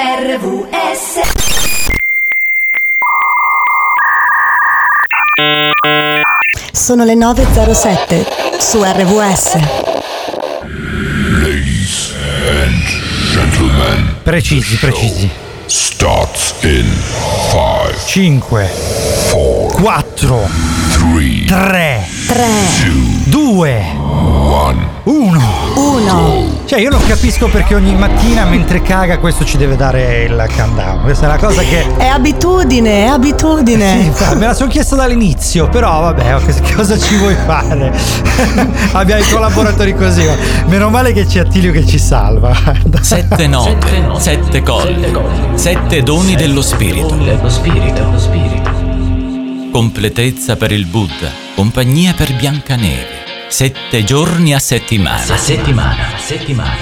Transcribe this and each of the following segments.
RVS Sono le 9.07 su RVS. Ladies and gentlemen, Precisi, precisi. starts in 5, 5, 4, 3, 3, 3, 2, 1. 1. 1. Cioè, io non capisco perché ogni mattina mentre caga questo ci deve dare il countdown. Questa è una cosa che. È abitudine, è Sì, abitudine. infatti, me la sono chiesto dall'inizio, però vabbè, cosa ci vuoi fare? Abbiamo i collaboratori così. oh. Meno male che c'è Attilio che ci salva. guarda. Sette note, sette colli, sette doni dello spirito. Completezza per il Buddha, compagnia per Biancaneve. Sette giorni a settimana. A settimana, a settimana.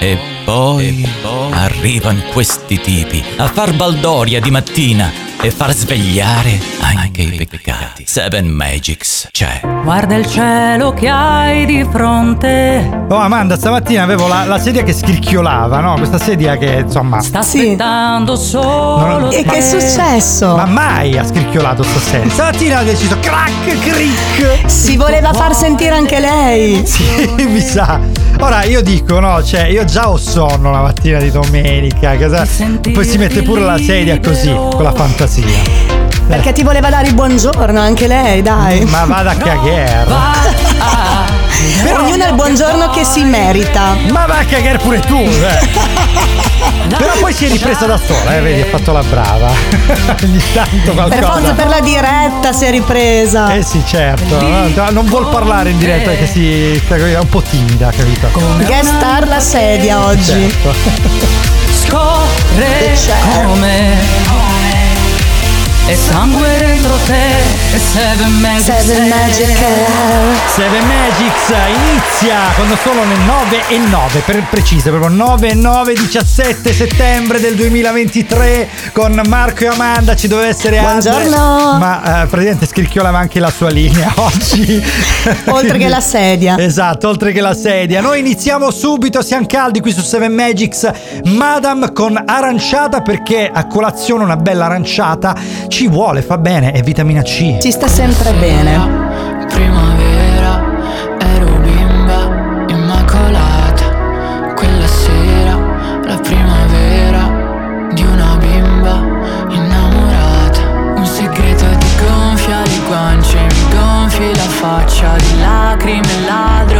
E poi, arrivano questi tipi a far baldoria di mattina e far svegliare anche i peccati. Seven Magics c'è. Guarda il cielo che hai di fronte. Oh, Amanda, stamattina avevo la, la sedia che scricchiolava, no? Questa sedia che insomma. Sta Sì. aspettando solo E che è successo? Ma mai ha scricchiolato sta sedia. Stamattina ha deciso crack, crick. Si voleva far sentire anche lei. Sì, mi sa. Ora io dico, no, cioè, io già ho sonno la mattina di domenica. Che sa- poi si mette pure la sedia così, con la fantasia. Perché ti voleva dare il buongiorno anche lei, dai. Ma vada a cagare. Ognuno ha il buongiorno che si merita. Ma va a cagare pure tu, eh. Però poi si è ripresa da sola, eh, vedi, ha fatto la brava. Ogni tanto Per forza qualcosa. per la diretta si è ripresa. Eh sì, certo. no? Non vuol parlare in diretta perché si è un po' timida, capito? Guest star la sedia oggi. Certo. Scorre C'è. come e sangue dentro te e seven magic Seven Magic Hour. Seven Magics inizia quando sono le 9 e 9 per precise, proprio 9 e 9 17 settembre del 2023 con Marco e Amanda ci doveva essere Andre, Buongiorno. ma eh, praticamente scricchiolava anche la sua linea oggi Oltre che la sedia. esatto oltre che la sedia noi iniziamo subito siamo caldi qui su Seven Magics Madam con aranciata perché a colazione una bella aranciata ci vuole fa bene è vitamina C Ci sta sempre bene. Primavera, ero bimba immacolata. Quella sera, la primavera di una bimba innamorata. Un segreto ti gonfia le guance, mi gonfi la faccia di lacrime, ladro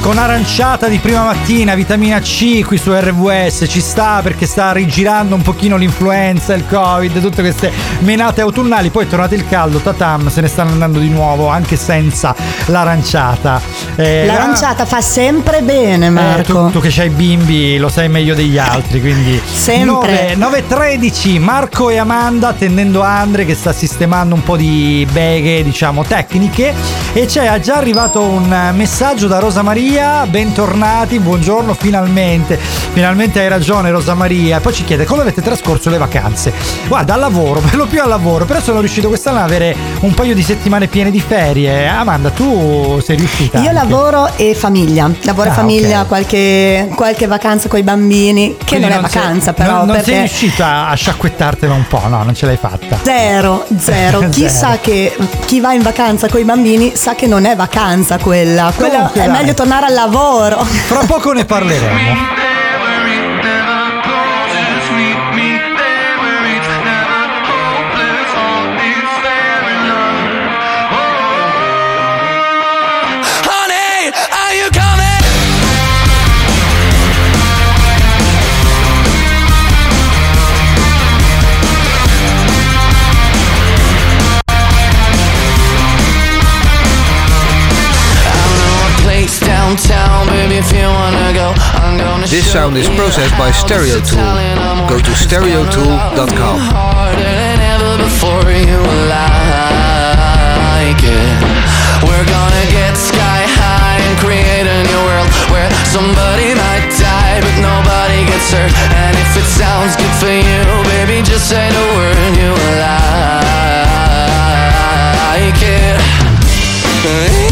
Con aranciata di prima mattina, vitamina C qui su RWS, ci sta perché sta rigirando un pochino l'influenza, il covid, tutte queste menate autunnali, poi è tornato il caldo, tatam, se ne stanno andando di nuovo anche senza l'aranciata. Eh, L'aranciata fa sempre bene, eh, Marco. tu, tu che c'hai bimbi lo sai meglio degli altri, quindi Sempre. 9, 9.13 Marco e Amanda tendendo Andre che sta sistemando un po' di beghe, diciamo, tecniche e c'è già arrivato un eh, messaggio da Rosa Maria, bentornati, buongiorno finalmente. Finalmente hai ragione Rosa Maria. E poi ci chiede come avete trascorso le vacanze. Guarda, al lavoro, per lo più al lavoro, però sono riuscito quest'anno ad avere un paio di settimane piene di ferie. Amanda, tu sei riuscita? Io anche? Lavoro e famiglia, lavoro Ah, e famiglia, ok. qualche, qualche vacanza con i bambini, che Quindi non è sei- vacanza però, Non, non sei perché riuscita a sciacquettartela un po', no, non ce l'hai fatta. zero, zero. Chi Zero. sa che chi va in vacanza con i bambini sa che non è vacanza quella, quella Comunque, è dai. meglio tornare al lavoro. Fra poco ne parleremo. This sound is processed by Stereotool. Go to stereotool.com. Somebody might die, but nobody gets hurt. And if it sounds good for you, baby, just say the word you like it.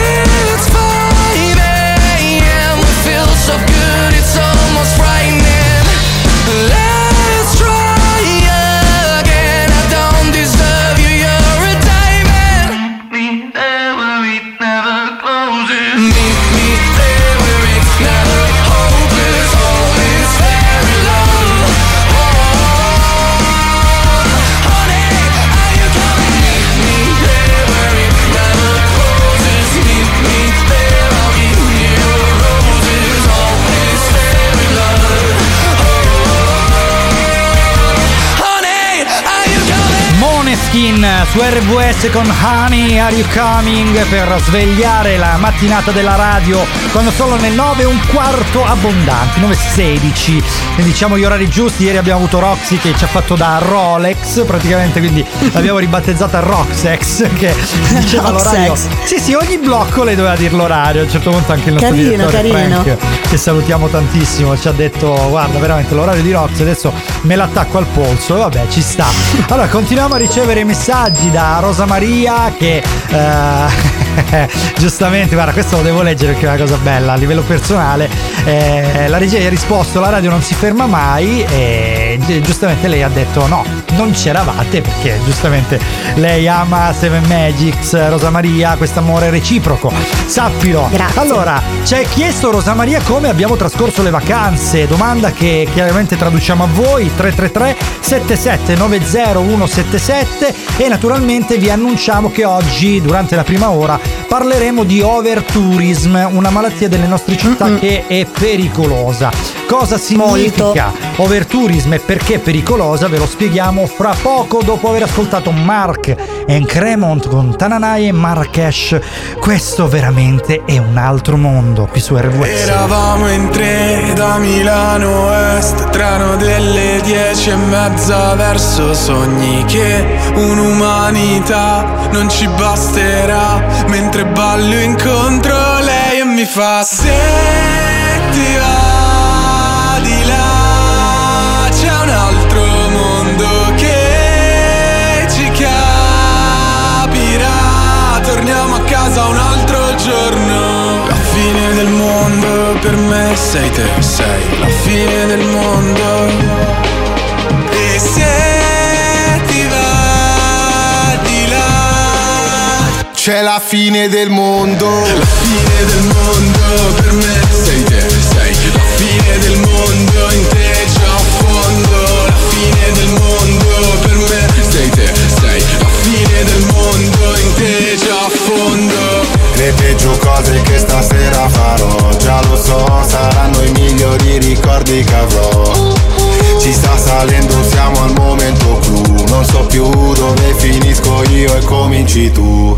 Moneskin su RWS con Honey Are You Coming? Per svegliare la mattinata della radio quando sono le 9 e un quarto abbondanti, 9.16 e diciamo gli orari giusti, ieri abbiamo avuto Roxy che ci ha fatto da Rolex praticamente quindi l'abbiamo ribattezzata Roxex che diceva l'orario. Sì sì ogni blocco lei doveva dire l'orario a un certo punto anche il nostro Carino, direttore carino. Frank che salutiamo tantissimo ci ha detto guarda veramente l'orario di Rox adesso me l'attacco al polso e vabbè ci sta allora continuiamo a ricevere messaggi da Rosa Maria che eh, giustamente, guarda, questo lo devo leggere perché è una cosa bella. A livello personale, eh, la regia ha risposto: la radio non si ferma mai. E gi- giustamente lei ha detto: no, non c'eravate perché giustamente lei ama Seven Magics, Rosa Maria, questo amore reciproco. Sappilo. Grazie. Allora, ci hai chiesto Rosa Maria come abbiamo trascorso le vacanze. Domanda che chiaramente traduciamo a voi: 333 7790 177 e naturalmente vi annunciamo che oggi durante la prima ora parleremo di overtourism, una malattia delle nostre città che è pericolosa. Cosa significa overtourism e perché è pericolosa? Ve lo spieghiamo fra poco dopo aver ascoltato Mark e Cremont con Tananai e Marrakesh. Questo veramente è un altro mondo qui su RWS. Eravamo in tre da Milano Est Treno delle dieci e mezza verso sogni Che un'umanità non ci basterà Mentre ballo incontro lei e mi fa Se ti va casa un altro giorno. La fine del mondo per me sei te, sei la fine del mondo. E se ti va di là C'è la fine del mondo. La fine del mondo per me sei te, sei la fine del mondo in te già a fondo. La fine del mondo per me sei te, sei la fine del mondo in te già a fondo Le peggio cose che stasera farò. Già lo so, saranno i migliori ricordi che avrò. Ci sta salendo, siamo al momento clou. Non so più dove finisco io e cominci tu.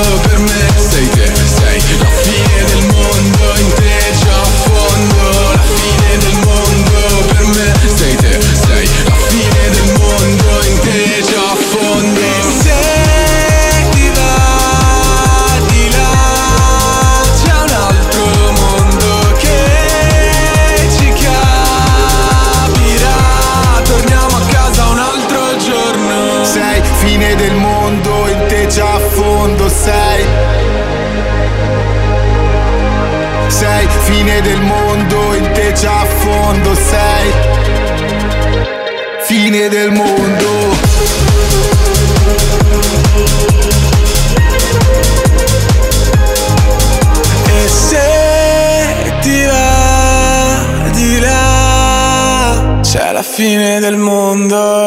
per Fine del mondo. E se ti va di là c'è la fine del mondo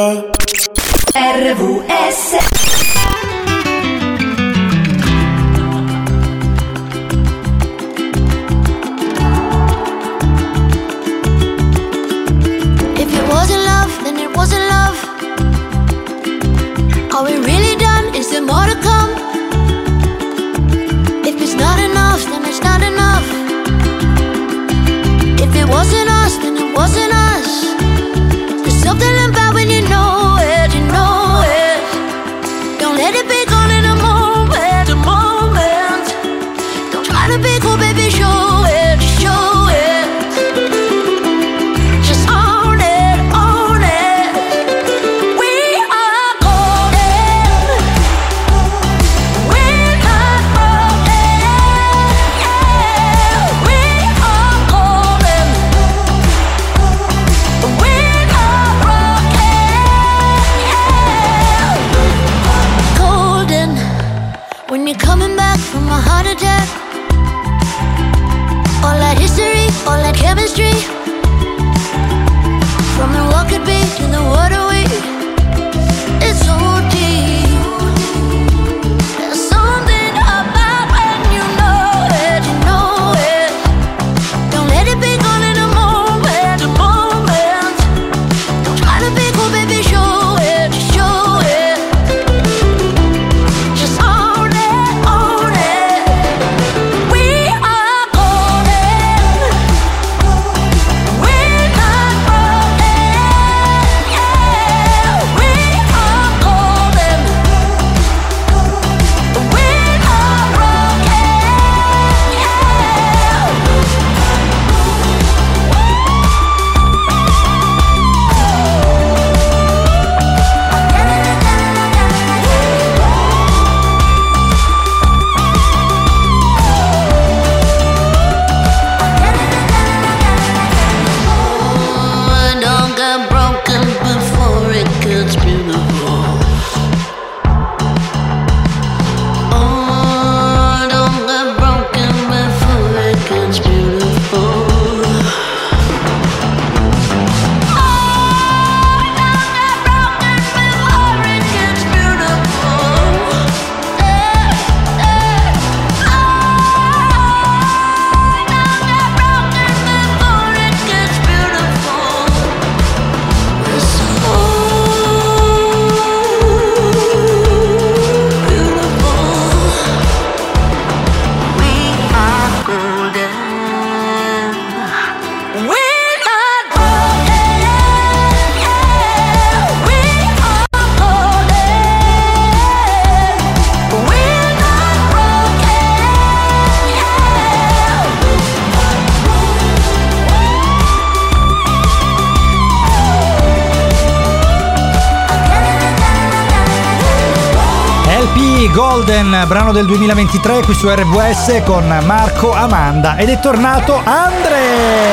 brano del 2023 qui su RWS con Marco Amanda ed è tornato Andre.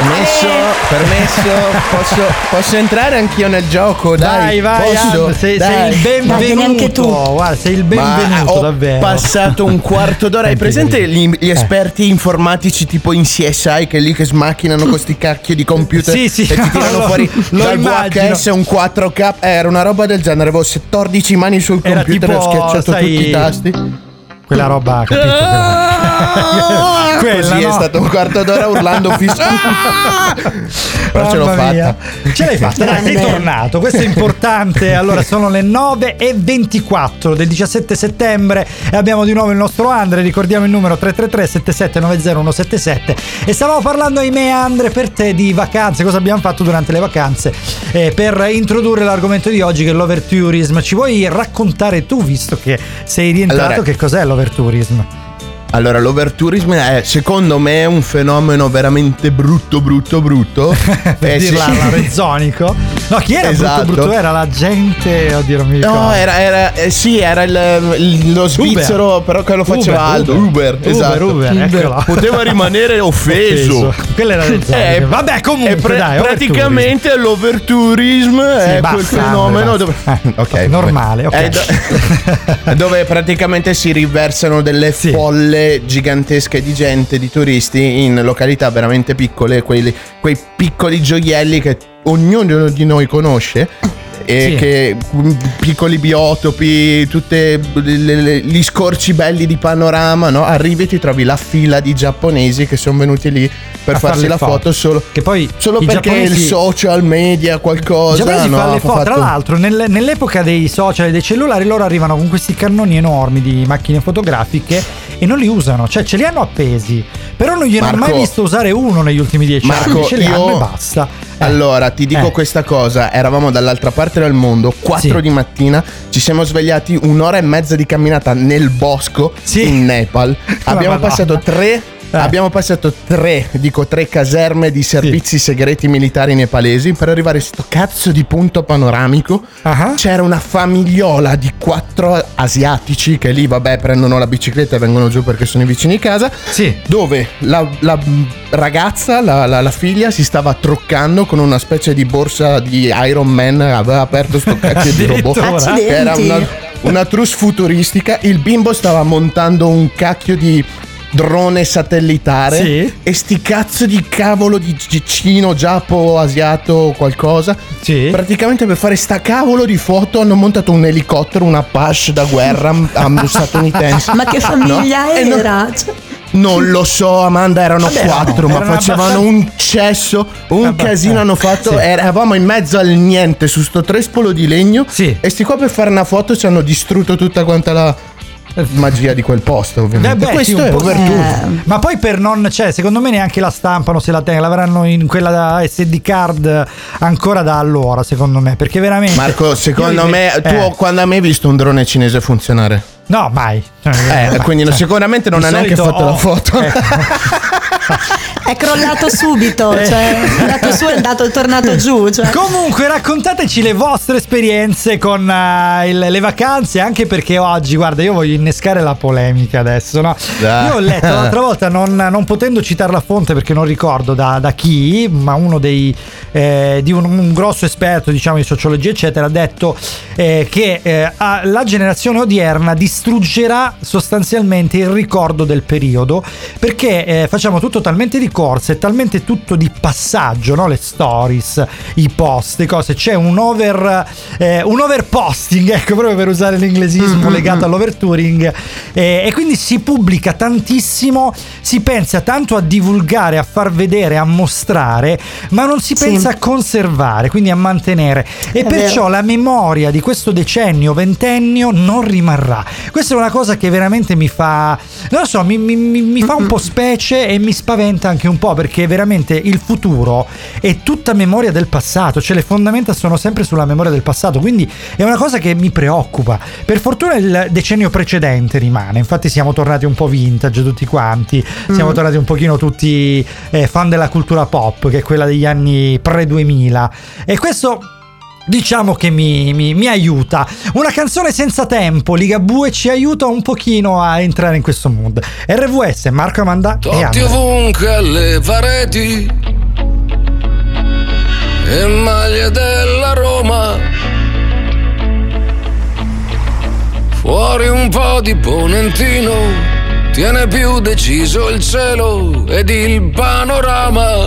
Permesso, permesso, posso, posso entrare anch'io nel gioco? Dai, vai, posso? Andre, sei, Dai. sei il benvenuto. neanche tu. Guarda, sei il Ma benvenuto, ho davvero. passato un quarto d'ora. Hai presente gli, gli esperti informatici tipo in CSI che lì che smacchinano con sti cacchio di computer Sì, sì, e ti tirano lo- fuori lo dal immagino. VHS un 4K? Eh, era una roba del genere. Avevo 14 mani sul computer e ho tipo, schiacciato sai, tutti i tasti. Quella roba, capito? Quella, Così è no? stato un quarto d'ora urlando fisso. Però ce l'ho fatta. Ce l'hai fatta, dai, sei tornato. Questo è importante. Allora, sono le 9 e 24 del 17 settembre e abbiamo di nuovo il nostro Andre. Ricordiamo il numero 333-7790-177. E stavamo parlando, ahimè, Andre, per te di vacanze. Cosa abbiamo fatto durante le vacanze? Eh, per introdurre l'argomento di oggi che è l'overtourism. Ci vuoi raccontare tu, visto che sei rientrato, Allora- che cos'è l'overtourism? Allora, l'overtourism è secondo me un fenomeno veramente brutto, brutto, brutto. per Eh, sì. dirla alla rezzonico. No, chi era Esatto. brutto brutto? Era la gente, oddio, non mi ricordo. No, era, era- eh, sì, era il- il- lo svizzero, però che lo faceva Uber, Aldo. Uber. Uber, Uber, esatto. Uber, eccolo. Poteva rimanere offeso. Quello era del Eh, Vabbè, comunque, e pre- dai, praticamente l'overtourism è basta, quel fenomeno basta. dove, Eh, Ok, normale, ok. È do- dove praticamente si riversano delle Sì. folle gigantesche di gente, di turisti in località veramente piccole, quelli- quei piccoli gioielli che ognuno di noi conosce. E Sì. che mm, piccoli biotopi, tutti gli scorci belli di panorama, no? Arrivi e ti trovi la fila di giapponesi che sono venuti lì per farsi la foto. foto solo, Che poi solo perché il giapponesi- social media qualcosa. I no, fanno le foto. Tra fatto- l'altro, nel- nell'epoca dei social e dei cellulari, loro arrivano con questi cannoni enormi di macchine fotografiche e non li usano, cioè ce li hanno appesi. Però non gliene ho mai visto usare uno negli ultimi dieci Marco, anni. Ce li io- hanno e basta. Eh. Allora, ti dico Eh. questa cosa, eravamo dall'altra parte del mondo, 4 Sì. di mattina, ci siamo svegliati un'ora e mezza di camminata nel bosco Sì. in Nepal. Abbiamo passato tre Eh. Abbiamo passato tre, dico tre caserme di servizi segreti militari nepalesi per arrivare a sto cazzo di punto panoramico. Ah. C'era una famigliola di quattro asiatici che lì, vabbè, prendono la bicicletta e vengono giù perché sono i vicini di casa. Sì. Dove la, la ragazza, la, la- la figlia, si stava truccando con una specie di borsa di Iron Man. Aveva aperto sto cacchio di robot. Che era Accidenti. una, una trousse futuristica. Il bimbo stava montando un cacchio di drone satellitare. Sì. E sti cazzo di cavolo di cino, giappo, asiato, qualcosa. Sì. Praticamente per fare sta cavolo di foto hanno montato un elicottero, una Apache da guerra statunitense. Ma che famiglia No? No- era? Cioè, non lo so, Amanda, erano Vabbè, quattro, erano ma facevano abbastanza- un cesso, un Abbastanza, casino hanno fatto. sì. Eravamo in mezzo al niente su sto trespolo di legno. Sì. E sti qua per fare una foto ci hanno distrutto tutta quanta la magia di quel posto, ovviamente. Eh beh, Questo sì, un è po' overtour. eh, Ma poi per non, cioè, secondo me neanche la stampano se la tengono, l'avranno in quella da SD card ancora da allora, secondo me, perché veramente Marco, secondo me, ve- tu eh, quando hai mai visto un drone cinese funzionare? No, mai. Cioè, Eh, mai. quindi Cioè, sicuramente non ha neanche fatto la ho- foto. eh, è crollato subito, Eh. cioè è andato su e è andato è tornato giù. Cioè. Comunque raccontateci le vostre esperienze con eh, il- le vacanze, anche perché oggi, guarda, io voglio innescare la polemica adesso, no? Io ho letto l'altra volta, non, non potendo citare la fonte perché non ricordo da, da chi, ma uno dei, eh, di un, un grosso esperto, diciamo, di sociologia, eccetera, ha detto eh, che eh, la generazione odierna distruggerà sostanzialmente il ricordo del periodo perché eh, facciamo tutto talmente di corsa e talmente tutto di passaggio, no? le stories, i post, le cose, c'è un over eh, un overposting, ecco, proprio per usare l'inglesismo legato all'overtouring eh, e quindi si pubblica tantissimo, si pensa tanto a divulgare, a far vedere, a mostrare, ma non si Sì. pensa a conservare, quindi a mantenere e È perciò vero. la memoria di questo decennio, ventennio non rimarrà. Questa è una cosa che veramente mi fa, non lo so, mi, mi- mi- mi fa un po' specie e mi spaventa anche un po' perché veramente il futuro è tutta memoria del passato, cioè le fondamenta sono sempre sulla memoria del passato, quindi è una cosa che mi preoccupa. Per fortuna il decennio precedente rimane, infatti siamo tornati un po' vintage tutti quanti, siamo tornati un pochino tutti eh, fan della cultura pop, che è quella degli anni pre-2000 e questo diciamo che mi, mi- mi aiuta. Una canzone senza tempo, Ligabue ci aiuta un pochino a entrare in questo mood. RVS, Marco Amanda e Totti Andre. ovunque alle pareti e maglie della Roma. Fuori un po' di ponentino, tiene più deciso il cielo ed il panorama.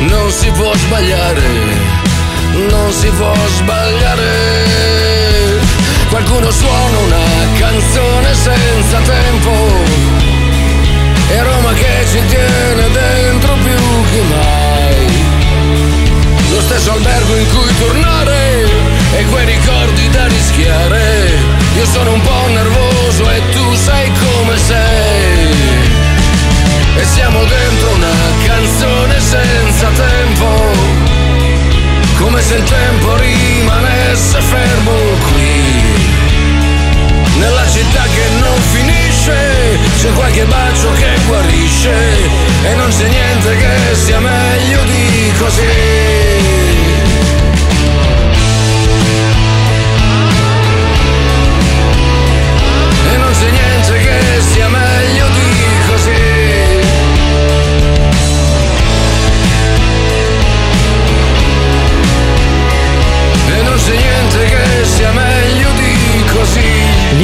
non si può sbagliare, non si può sbagliare. Qualcuno suona una canzone senza tempo e Roma che ci tiene dentro più che mai. Lo stesso albergo in cui tornare e quei ricordi da rischiare. Io sono un po' nervoso e tu sai come sei. E siamo dentro una canzone senza tempo. Come se il tempo rimanesse fermo qui. Nella città che non finisce, c'è qualche bacio che guarisce. E non c'è niente che sia meglio di così.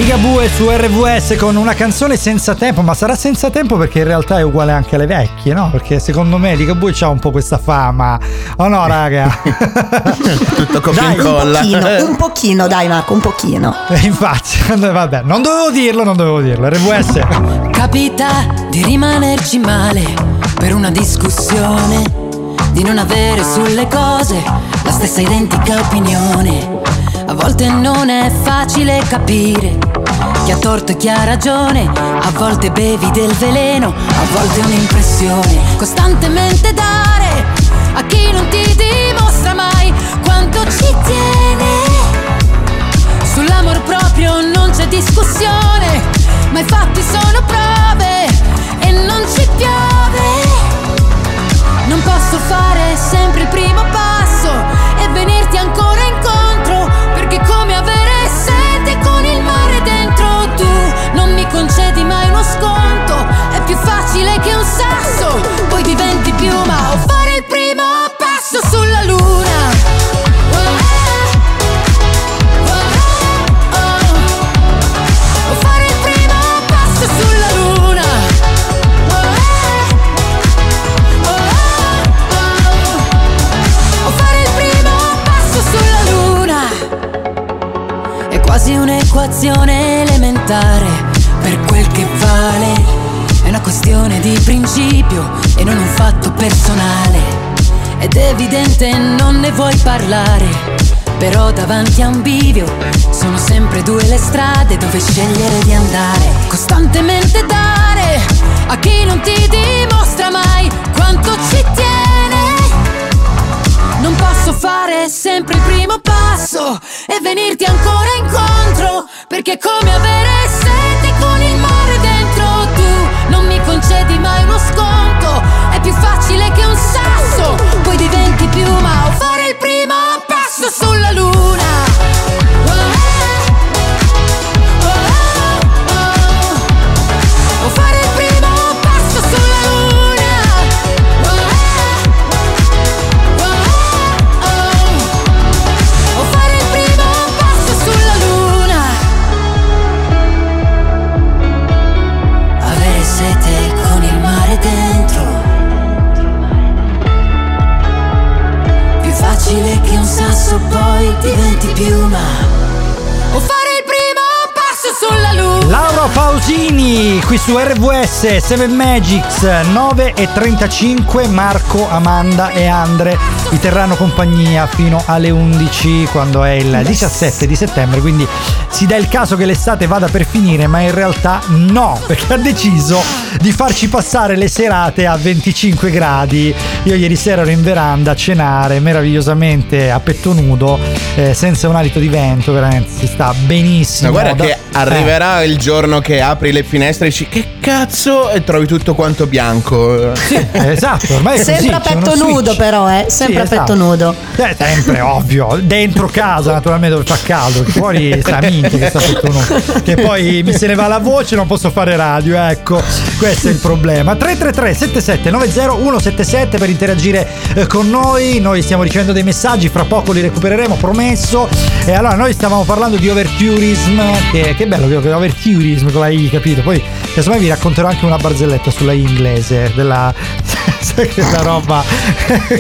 Ligabue su RVS con una canzone senza tempo, ma sarà senza tempo perché in realtà è uguale anche alle vecchie, no? Perché secondo me Ligabue c'ha un po' questa fama. Oh no, raga. Tutto copia Dai, e Un incolla. pochino, un pochino, dai Marco, un pochino. Eh, Infatti, vabbè, non dovevo dirlo, non dovevo dirlo. RVS. Capita di rimanerci male per una discussione, di non avere sulle cose la stessa identica opinione. A volte non è facile capire chi ha torto e chi ha ragione, a volte bevi del veleno, a volte un'impressione. Costantemente dare a chi non ti dimostra mai quanto ci tiene. Sull'amor proprio non c'è discussione, ma i fatti sono prove e non ci piove. Non posso fare sempre il primo passo sconto. È più facile che un sasso Poi diventi piuma o fare il primo passo sulla luna. O fare il primo passo sulla luna. O fare il primo passo sulla luna. È quasi un'equazione elementare vale. È una questione di principio e non un fatto personale. Ed evidente non ne vuoi parlare. Però davanti a un bivio sono sempre due le strade dove scegliere di andare. Costantemente dare a chi non ti dimostra mai quanto ci tiene. Non posso fare sempre il primo passo e venirti ancora incontro, perché è come avere sete concedi mai uno sconto, è più facile che un sasso, poi diventi piuma o un sasso poi diventi piuma. O fare il primo passo sulla luna. Laura Pausini qui su RVS 7 Magics 9 e 35 Marco, Amanda e Andre vi terranno compagnia fino alle 11 quando è il 17 di settembre quindi si dà il caso che l'estate vada per finire ma in realtà no perché ha deciso di farci passare le serate a 25 gradi io ieri sera ero in veranda a cenare meravigliosamente a petto nudo eh, senza un alito di vento veramente si sta benissimo Ma guarda Da- che arriverà il giorno che apri le finestre e dici che cazzo e trovi tutto quanto bianco. Sì, esatto, ormai è Sempre così, petto switch. nudo però, eh. Sempre a Sì, petto esatto. nudo. Eh, sempre, ovvio. Dentro casa, naturalmente, dove fa caldo. Fuori sta minchia che sta petto nudo. Che poi mi se ne va la voce, non posso fare radio. Ecco, questo è il problema. 333 77 90 177 per interagire eh, con noi. Noi stiamo ricevendo dei messaggi, fra poco li recupereremo, promesso. E allora, noi stavamo parlando di overtourism. Che, che bello che overtourism con la I, capito? Poi, casomai vi racconterò anche una barzelletta sulla I inglese. Della. la roba.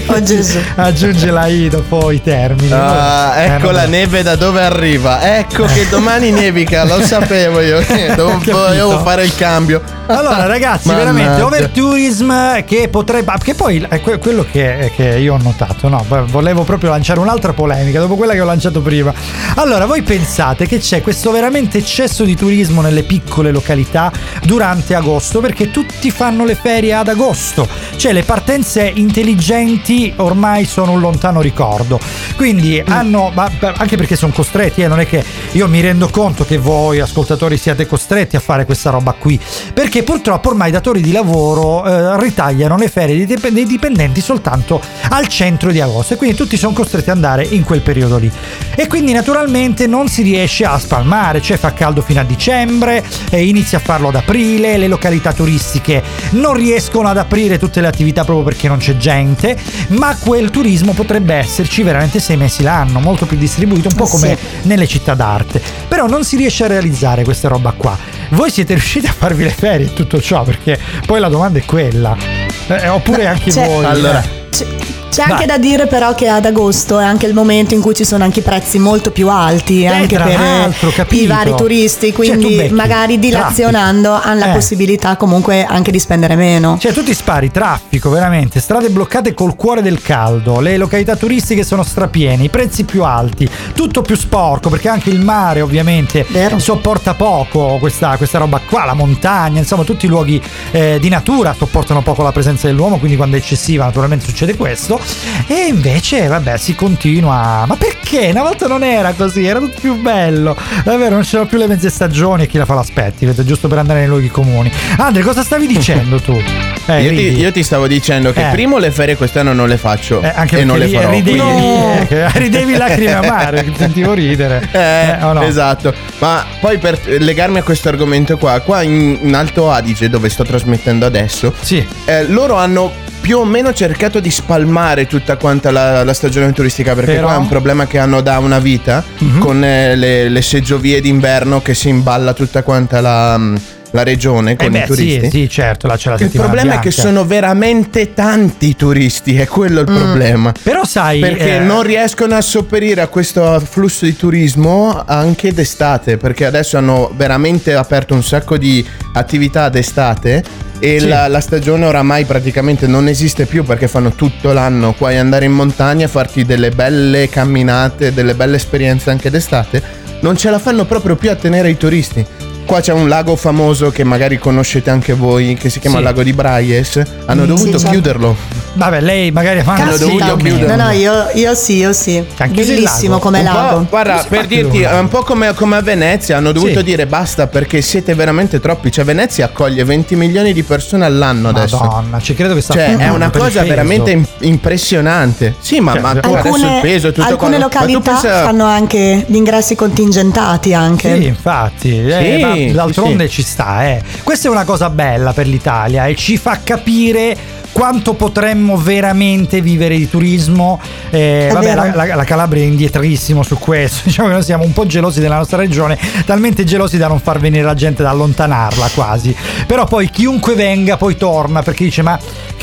Oh Gesù. Aggiunge la I dopo i termini. Ah, Eh, ecco la neve da dove arriva. Ecco che domani nevica, lo sapevo io. Dovevo, Capito. dovevo fare il cambio. Allora, ragazzi, Mannaggia. veramente overtourism che potrebbe. Che poi è que- quello che, che io ho notato, no? Vo- Volevo proprio lanciare un'altra polemica dopo quella che ho lanciato prima. Allora, voi pensate che c'è questo veramente eccesso di turismo nelle piccole località durante agosto? Perché tutti fanno le ferie ad agosto. Cioè, le partenze intelligenti ormai sono un lontano ricordo. Quindi hanno. ma- anche perché sono costretti, eh, non è che io mi rendo conto che voi, ascoltatori, siate costretti a fare questa roba qui. Perché purtroppo ormai i datori di lavoro eh, ritagliano le ferie dei, dip- dei dipendenti soltanto al centro di agosto e quindi tutti sono costretti ad andare in quel periodo lì. E quindi naturalmente non si riesce a spalmare, cioè fa caldo fino a dicembre, e inizia a farlo ad aprile, le località turistiche non riescono ad aprire tutte le attività proprio perché non c'è gente, ma quel turismo potrebbe esserci veramente sei mesi l'anno, molto più distribuito, un po' come nelle città d'arte. Però non si riesce a realizzare questa roba qua. Voi siete riusciti a farvi le ferie e tutto ciò? Perché poi la domanda è quella. Eh, oppure anche c'è- voi. Allora, eh. C'è anche Vai. da dire però che ad agosto è anche il momento in cui ci sono anche i prezzi molto più alti anche Eh, tra per l'altro, i capito. vari turisti, Cioè, tu quindi becchi magari dilazionando hanno la Eh. possibilità comunque anche di spendere meno. Cioè, tu ti spari traffico, veramente, strade bloccate col cuore del caldo, le località turistiche sono strapiene, i prezzi più alti, tutto più sporco, perché anche il mare, ovviamente, Vero. sopporta poco questa, questa roba qua, la montagna, insomma, tutti i luoghi eh, di natura sopportano poco la presenza dell'uomo, quindi quando è eccessiva, naturalmente succede questo. E invece, vabbè, si continua. Ma perché? Una volta non era così, era tutto più bello. Davvero, non c'erano più le mezze stagioni e chi la fa l'aspetti, vedete, giusto per andare nei luoghi comuni. Andre, cosa stavi dicendo tu? Eh, io, ti, io ti stavo dicendo che Eh. primo le ferie quest'anno non le faccio Eh, anche e non le farò. ridevi, eh, che ridevi lacrime amare, sentivo ridere. Eh, o no? esatto. Ma poi per legarmi a questo argomento qua, qua in, in Alto Adige, dove sto trasmettendo adesso, Sì. eh, loro hanno più o meno cercato di spalmare tutta quanta la, la stagione turistica perché Però- qua è un problema che hanno da una vita Mhm. con eh, le, le seggiovie d'inverno che si imballa tutta quanta la, mm, la regione con Eh beh, i turisti. Sì, sì, certo, là c'è la Il settimana problema è che bianca. sono veramente tanti i turisti, è quello il problema. Però sai, Perché eh, non riescono a sopperire a questo afflusso di turismo anche d'estate, perché adesso hanno veramente aperto un sacco di attività d'estate e Sì. la, la stagione oramai praticamente non esiste più perché fanno tutto l'anno. Puoi andare in montagna, farti delle belle camminate, delle belle esperienze anche d'estate. Non ce la fanno proprio più a tenere i turisti. Qua c'è un lago famoso che magari conoscete anche voi, che si chiama Sì. Lago di Braies. Hanno dovuto sì, certo. chiuderlo. Vabbè, lei magari fa Hanno dovuto chiudere. No, no, io, io sì, io sì. Il Bellissimo lago. come Un lago. guarda, per dirti, è un po' come, come a Venezia, hanno dovuto Sì. dire basta perché siete veramente troppi. Cioè, Venezia accoglie 20 milioni di persone all'anno adesso. Madonna, ci credo che sta Cioè, è una cosa veramente im- impressionante. Sì, ma, Cioè, ma tu adesso Alcune, il peso e tutto alcune qua- ma tu località pensa- fanno anche gli ingressi contingentati anche. Sì, infatti, eh, Sì, ma sì, d'altronde sì. ci sta. Eh. Questa è una cosa bella per l'Italia e ci fa capire quanto potremmo veramente vivere di turismo. Eh, vabbè, la, la- la Calabria è indietrissimo su questo. Diciamo che noi siamo un po' gelosi della nostra regione, talmente gelosi da non far venire la gente, da allontanarla quasi. Però poi chiunque venga poi torna perché dice: Ma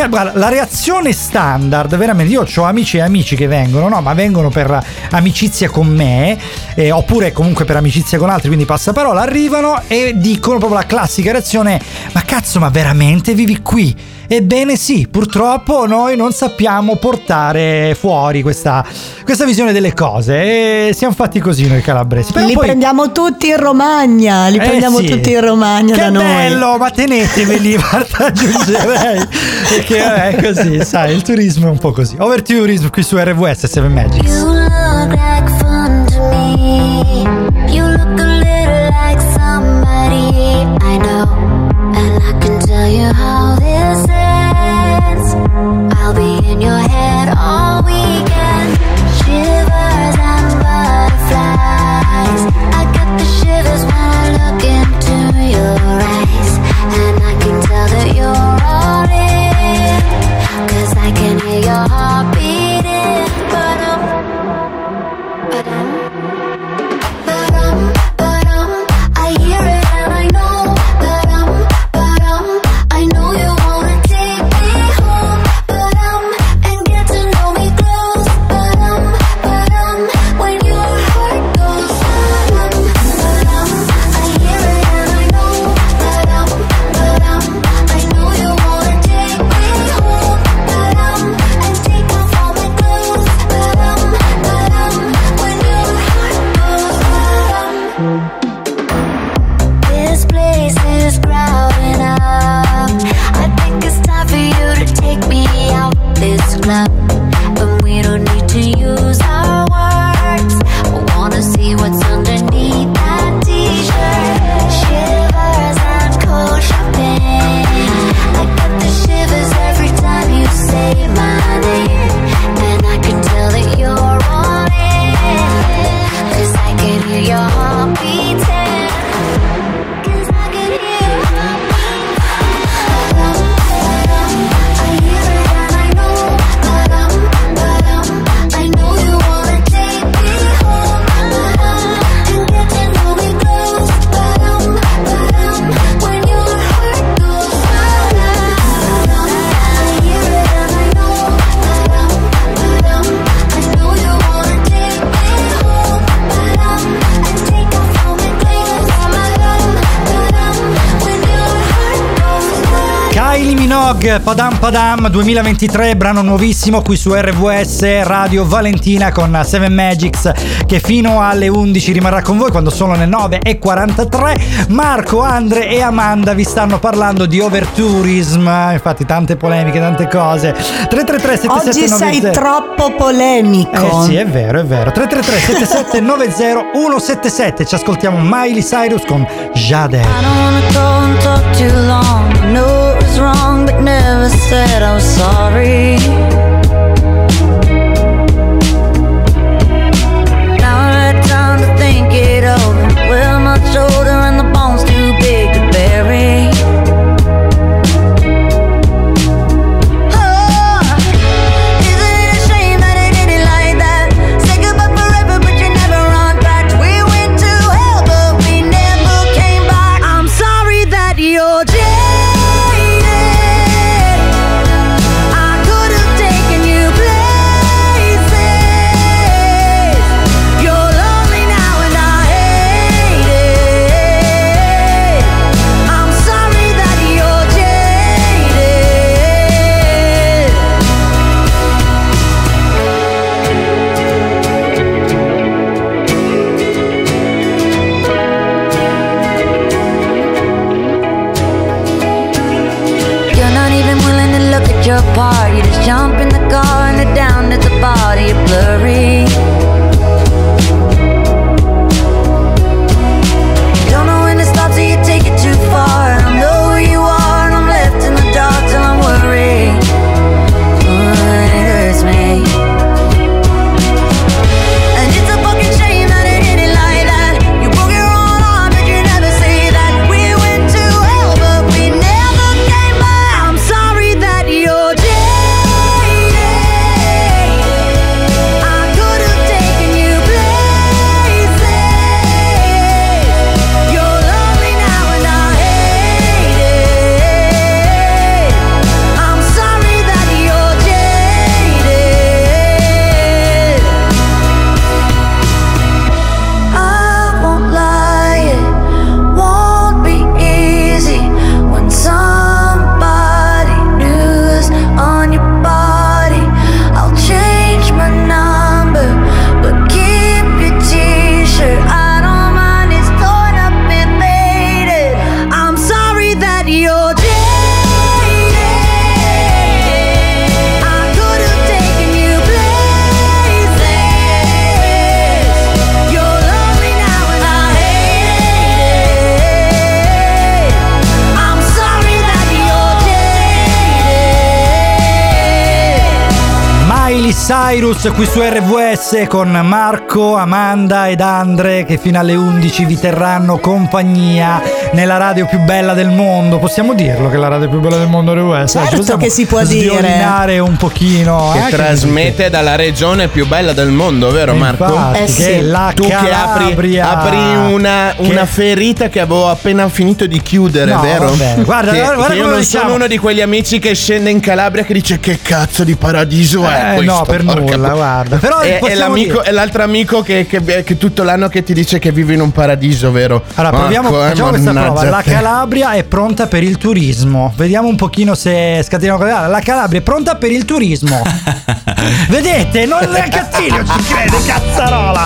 guarda, la reazione standard, veramente, io ho amici e amici che vengono, no? Ma vengono per amicizia con me, eh, oppure comunque per amicizia con altri, quindi passaparola, arrivano e dicono proprio la classica reazione: Ma cazzo, ma veramente vivi qui? Ebbene sì, purtroppo noi non sappiamo portare fuori questa, questa visione delle cose e siamo fatti così noi calabresi. Però li poi- prendiamo tutti in Romagna, li Eh prendiamo sì. tutti in Romagna che da noi. bello, ma teneteveli, guarda, aggiungerei. Perché è così, sai, il turismo è un po' così. Overtourism qui su RWS 7 Magics. You look like fun to me. You look Padam 2023, brano nuovissimo qui su RWS Radio Valentina con 7 Magics che fino alle 11 rimarrà con voi quando sono le 9.43. Marco, Andre e Amanda vi stanno parlando di overtourism, infatti tante polemiche, tante cose. 333 Oggi sei 7790 troppo polemico. Eh sì, è vero, è vero. 333 7790 177. Ci ascoltiamo Miley Cyrus con Jade. I don't wrong, but never said I'm sorry. Sa Cyrus qui su RVS con Marco, Amanda ed Andre che fino alle 11 vi terranno compagnia nella radio più bella del mondo. Possiamo dirlo che è la radio più bella del mondo è RVS? Certo che si può dire. un pochino. Che anche trasmette dalla regione più bella del mondo, vero Marco? Infatti, Eh che sì. è la Tu che apri, Calabria. apri una, Che- una ferita che avevo appena finito di chiudere, No, vero? vabbè, guarda, che, guarda che come io non diciamo. sono uno di quegli amici che scende in Calabria che dice che cazzo di paradiso è Eh, questo. no, per porca nulla, guarda. Però e possiamo e l'altro amico che, che- che tutto l'anno che ti dice che vive in un paradiso, vero? Allora, proviamo, Marco, eh, facciamo questa prova. La. Calabria è pronta per il turismo. Vediamo un pochino se scateniamo. La Calabria è pronta per il turismo. Vedete? Non è cattivo, ci crede, cazzarola.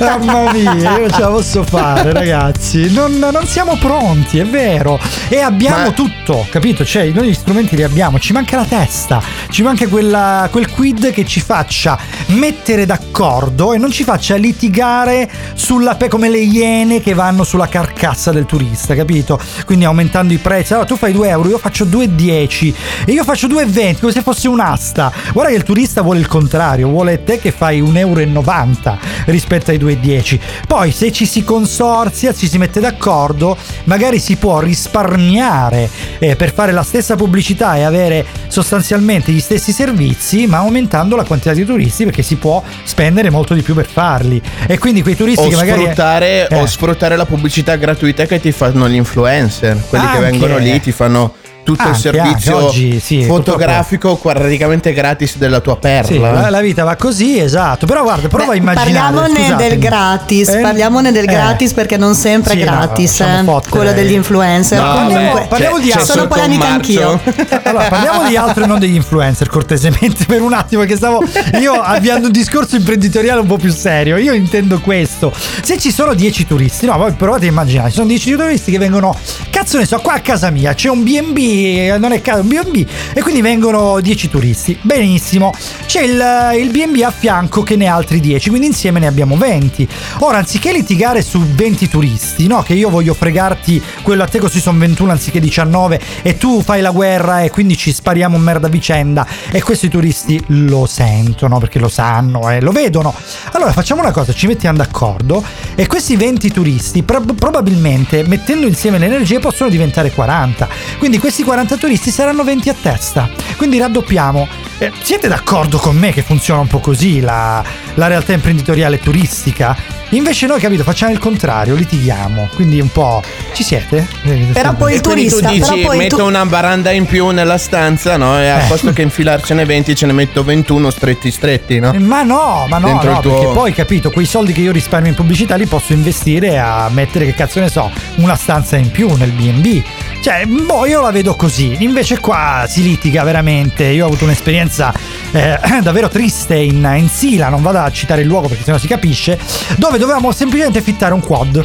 Mamma mia, io non ce la posso fare, ragazzi. Non, non siamo pronti, è vero. E abbiamo Ma- tutto, capito? Cioè, noi gli strumenti li abbiamo. Ci manca la testa. Ci manca quella- quel quid che ci faccia mettere d'accordo e non ci faccia litigare sulla pe- come le iene che vanno sulla carcassa del turista, capito? Quindi aumentando i prezzi. Allora tu fai 2 euro, io faccio 2,10 e io faccio 2,20 come se fosse un'asta. Guarda che il turista vuole il contrario, vuole te che fai 1,90 euro rispetto ai 2,10. Poi se ci si consorzia, ci si mette d'accordo, magari si può risparmiare eh, per fare la stessa pubblicità e avere sostanzialmente gli stessi servizi, ma aumentando la quantità di turisti perché si può spendere molto di più per farli. E quindi quei turisti O che magari sfruttare, Eh. o sfruttare la pubblicità gratuita che ti fanno gli influencer, quelli Anche. che vengono lì ti fanno tutto Anche, il servizio anche. Oggi, sì, fotografico praticamente gratis della tua perla. Sì, la, la vita va così, esatto. Però guarda, prova a immaginare. Parliamone scusatemi. del gratis, Eh? parliamone del Eh. gratis perché non sempre Sì, è no, gratis, lasciamo eh, quello degli influencer. No, Comunque, beh, parliamo c'è- di altro. sono polemica anch'io. Allora, parliamo di altro e non degli influencer, cortesemente, per un attimo, che stavo io avviando un discorso imprenditoriale un po' più serio. Io intendo questo. Se ci sono 10 turisti, no, voi provate a immaginare, ci sono 10 turisti che vengono, cazzo ne so, qua a casa mia c'è un B&B, non è casa, un B&B, e quindi vengono 10 turisti. Benissimo. C'è il, il B&B a fianco che ne ha altri 10, quindi insieme ne abbiamo 20. Ora, anziché litigare su 20 turisti, no, che io voglio fregarti quello a te così sono 21 anziché 19 e tu fai la guerra e quindi ci spariamo merda vicenda e questi turisti lo sentono perché lo sanno e lo vedono. Allora facciamo una cosa, ci mettiamo d'accordo e questi 20 turisti prob- probabilmente mettendo insieme le energie possono diventare 40. Quindi questi 40 turisti saranno 20 a testa. Quindi raddoppiamo. Eh, siete d'accordo con me che funziona un po' così la, la realtà imprenditoriale turistica? Invece noi, capito, facciamo il contrario, litighiamo. Quindi un po'... Ci siete? Eh, Però poi il tu turista, però dici poi metto tu- una baranda in più nella stanza, no? E al Eh. posto che infilarcene 20 ce ne metto 21 stretti stretti, no? Ma no, ma no, Dentro no, il tuo- perché poi capito, quei soldi che io risparmio in pubblicità li posso investire a mettere, che cazzo ne so, una stanza in più nel BB. Cioè, boh, io la vedo così. Invece qua si litiga veramente. Io ho avuto un'esperienza eh, davvero triste in, in Sila, non vado a citare il luogo perché sennò si capisce, dove dovevamo semplicemente fittare un quad.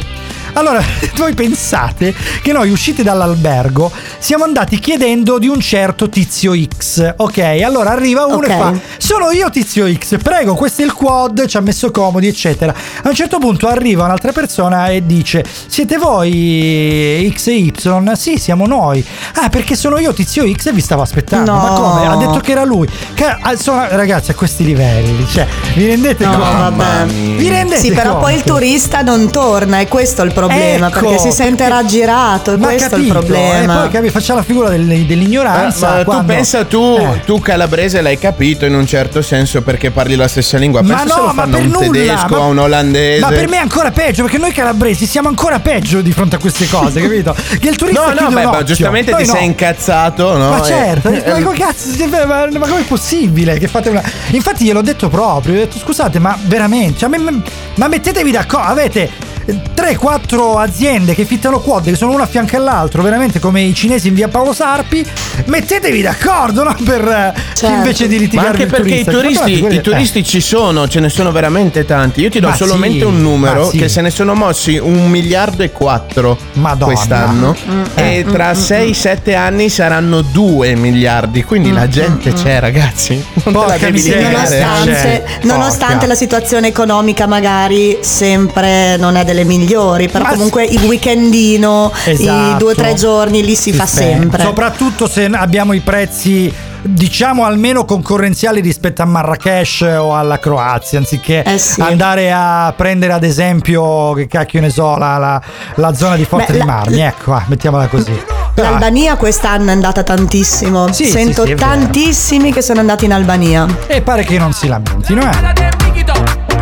Allora, voi pensate che noi usciti dall'albergo siamo andati chiedendo di un certo tizio X, ok? Allora arriva uno Ok. e fa: Sono io tizio X, prego, questo è il quad, ci ha messo comodi, eccetera. A un certo punto arriva un'altra persona e dice: Siete voi X e Y? Sì, siamo noi. Ah, perché sono io tizio X e vi stavo aspettando. No. Ma come? Ha detto che era lui. Ca- ah, ragazzi, a questi livelli, cioè, vi rendete No, conto? vabbè. Vi rendete Sì, però poi il turista non torna, e questo è il problema, Ecco, perché si sente perché- raggirato, e Ma questo è il capito, problema. E poi capi, facciamo la figura del- Ma, dell'ignoranza. ma tu quando- pensa tu, Eh. tu calabrese l'hai capito in un certo senso perché parli la stessa lingua. Ma Pensa se no, lo ma fanno per un nulla, tedesco, ma- a un olandese. Ma per me è ancora peggio, perché noi calabresi siamo ancora peggio di fronte a queste cose, capito? Che il turista No, no, beh, ma giustamente Noi ti no. sei incazzato, no? Ma certo, E- ma come cazzo, ma, ma com'è possibile che fate una... Infatti gliel'ho detto proprio, ho detto scusate, ma veramente, cioè, ma, ma mettetevi d'accordo, avete 3-4 aziende che fittano quad che sono una a fianco all'altro, veramente come i cinesi in via Paolo Sarpi, mettetevi d'accordo, no? Per eh, Certo. invece di Ma litigare anche il perché turista. i turisti, i turisti ci sono, ce ne sono veramente tanti. Io ti do Ma solamente sì, un numero ma sì. che se ne sono mossi un miliardo e quattro Madonna. quest'anno. Mm, e mm, tra mm, 6-7 anni saranno 2 miliardi. Quindi la gente c'è, ragazzi. Non te la Porca negare. Nonostante, Cioè, nonostante la situazione economica magari sempre non è delle migliori, però Ma comunque il weekendino, i Esatto. due o tre giorgi lì si, fa spende. sempre. Soprattutto se abbiamo i prezzi diciamo almeno concorrenziali rispetto a Marrakesh o alla Croazia, anziché Eh sì. andare a prendere ad esempio, che cacchio ne so, la, la- la zona di Forte Beh, dei la- Marmi, ecco, va, mettiamola così. L'Albania quest'anno è andata tantissimo. Sì, Sento sì, tantissimi che sono andati in Albania. E pare che non si lamentino, eh.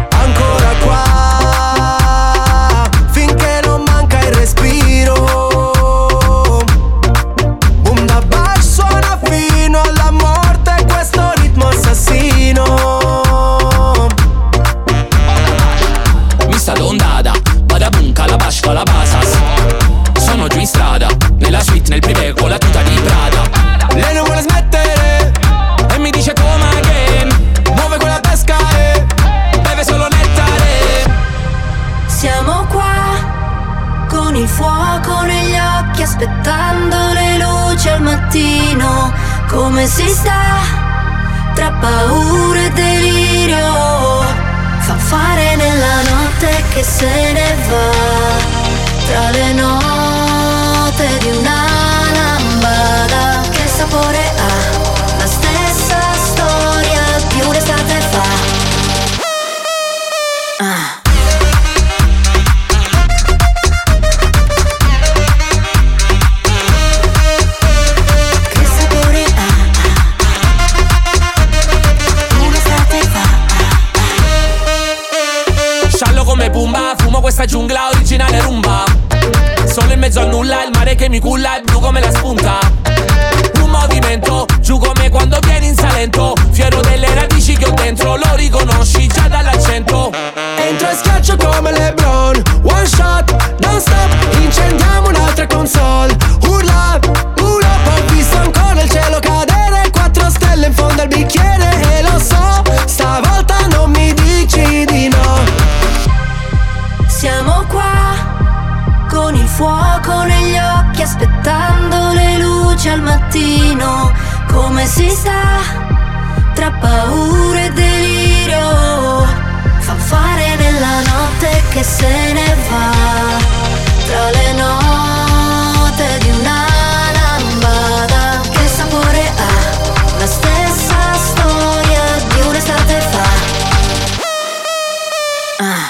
Se ne va tra le note di una che mi culla è blu come la spunta. Un movimento, giù come quando vieni in Salento. Fiero delle radici che ho dentro, lo riconosci già dall'accento. Entro e schiaccio come LeBron One mattino. Come si sta tra paura e delirio? Fa fare nella notte che se ne va tra le note di una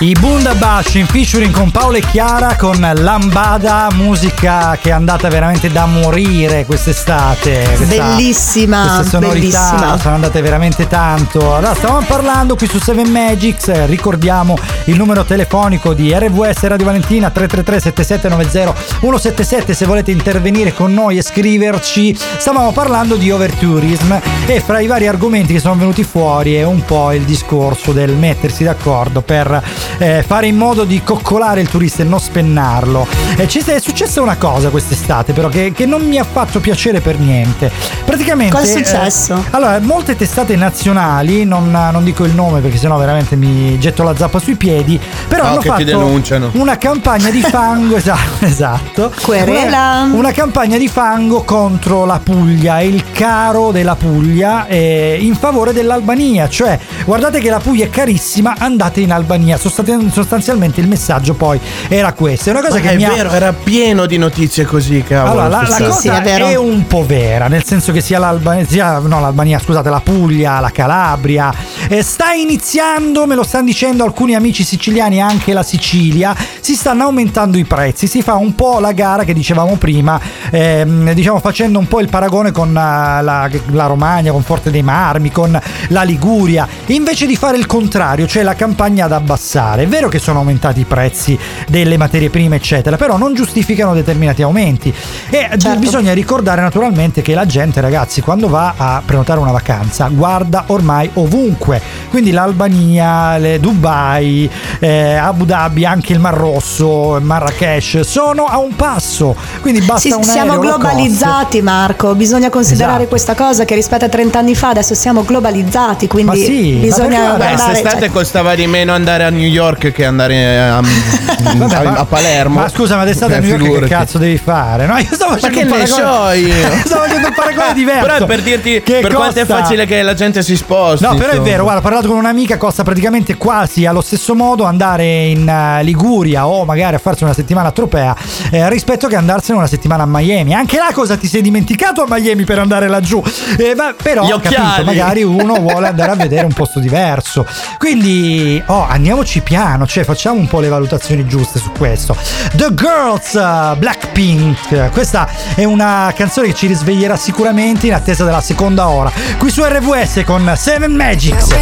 I Bundabash in featuring con Paolo e Chiara con Lambada, musica che è andata veramente da morire quest'estate. Questa- Bellissima, Queste sonorità bellissima. sono andate veramente tanto. Allora, stavamo parlando qui su 7 Magics. eh, Ricordiamo il numero telefonico di RVS Radio Valentina 333 7790 177 se volete intervenire con noi e scriverci. Stavamo parlando di overtourism e fra i vari argomenti che sono venuti fuori è un po' il discorso del mettersi d'accordo per eh, fare in modo di coccolare il turista e non spennarlo. Eh, ci è successa una cosa quest'estate però che, che non mi ha fatto piacere per niente. Praticamente... Cosa è successo? eh, allora, molte testate nazionali, non, non dico il nome perché sennò veramente mi getto la zappa sui piedi, però No, hanno che ti fatto denunciano. una campagna di fango, esatto, esatto. Querela. Una, una campagna di fango contro la Puglia, il caro della Puglia eh, in favore dell'Albania, cioè guardate che la Puglia è carissima, andate in Albania. Sostan- sostanzialmente il messaggio poi era questo. È una cosa Ma che è mi ha vero, era pieno di notizie così, cavolo. allora, la, la cosa è, un po' vera, nel senso che sia l'Albania, sia, no, l'Albania, scusate, la Puglia, la Calabria, eh, sta iniziando, me lo stanno dicendo alcuni amici siciliani, anche la Sicilia, si stanno aumentando i prezzi, si fa un po' la gara che dicevamo prima, ehm, diciamo facendo un po' il paragone con eh, la, la Romagna, con Forte dei Marmi, con la Liguria, invece di fare il contrario, cioè la campagna ad abbassare. È vero che sono aumentati i prezzi delle materie prime, eccetera, però non giustificano determinati aumenti. E Certo. bisogna ricordare naturalmente che la gente, ragazzi, quando va a prenotare una vacanza, guarda ormai ovunque. Quindi l'Albania, le Dubai, eh, Abu Dhabi, anche il Mar Rosso, Marrakesh, sono a un passo. Quindi basta Sì, un siamo globalizzati, Marco. Bisogna considerare Esatto. questa cosa che rispetto a 30 anni fa adesso siamo globalizzati, quindi Ma sì, ma bisogna perché- Beh, guardare. quest'estate cioè, costava di meno andare a New York che andare a, Vabbè, a- ma- a Palermo. Ma scusa, ma d'estate Eh, a New York che figurati. cazzo devi fare? No, io stavo Ma facendo che un ne paragone. so io? stavo facendo un paragone diverso. Però è per dirti Che per quanto è costa- facile che la gente si sposti. No, però è insomma. vero, guarda, ho parlato con un'amica, costa praticamente quasi allo stesso modo andare in eh, Liguria o magari a farsi una settimana a Tropea eh, rispetto che andarsene una settimana a Miami. Anche là cosa ti sei dimenticato a Miami per andare laggiù? Eh, ma- però Gli ho capito, magari uno vuole andare a vedere un posto diverso. Quindi, oh, andiamoci piano, cioè facciamo un po' le valutazioni giuste su questo. The Girls uh, Blackpink. Questa è una canzone che ci risveglierà sicuramente in attesa della seconda ora. Qui su RVS con Seven Magics. Oh.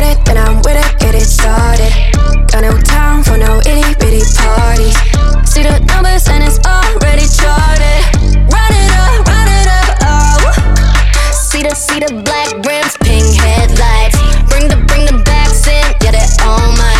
See the, see the black rims, pink headlights. Bring the, bring the backs in, yeah, they're all mine.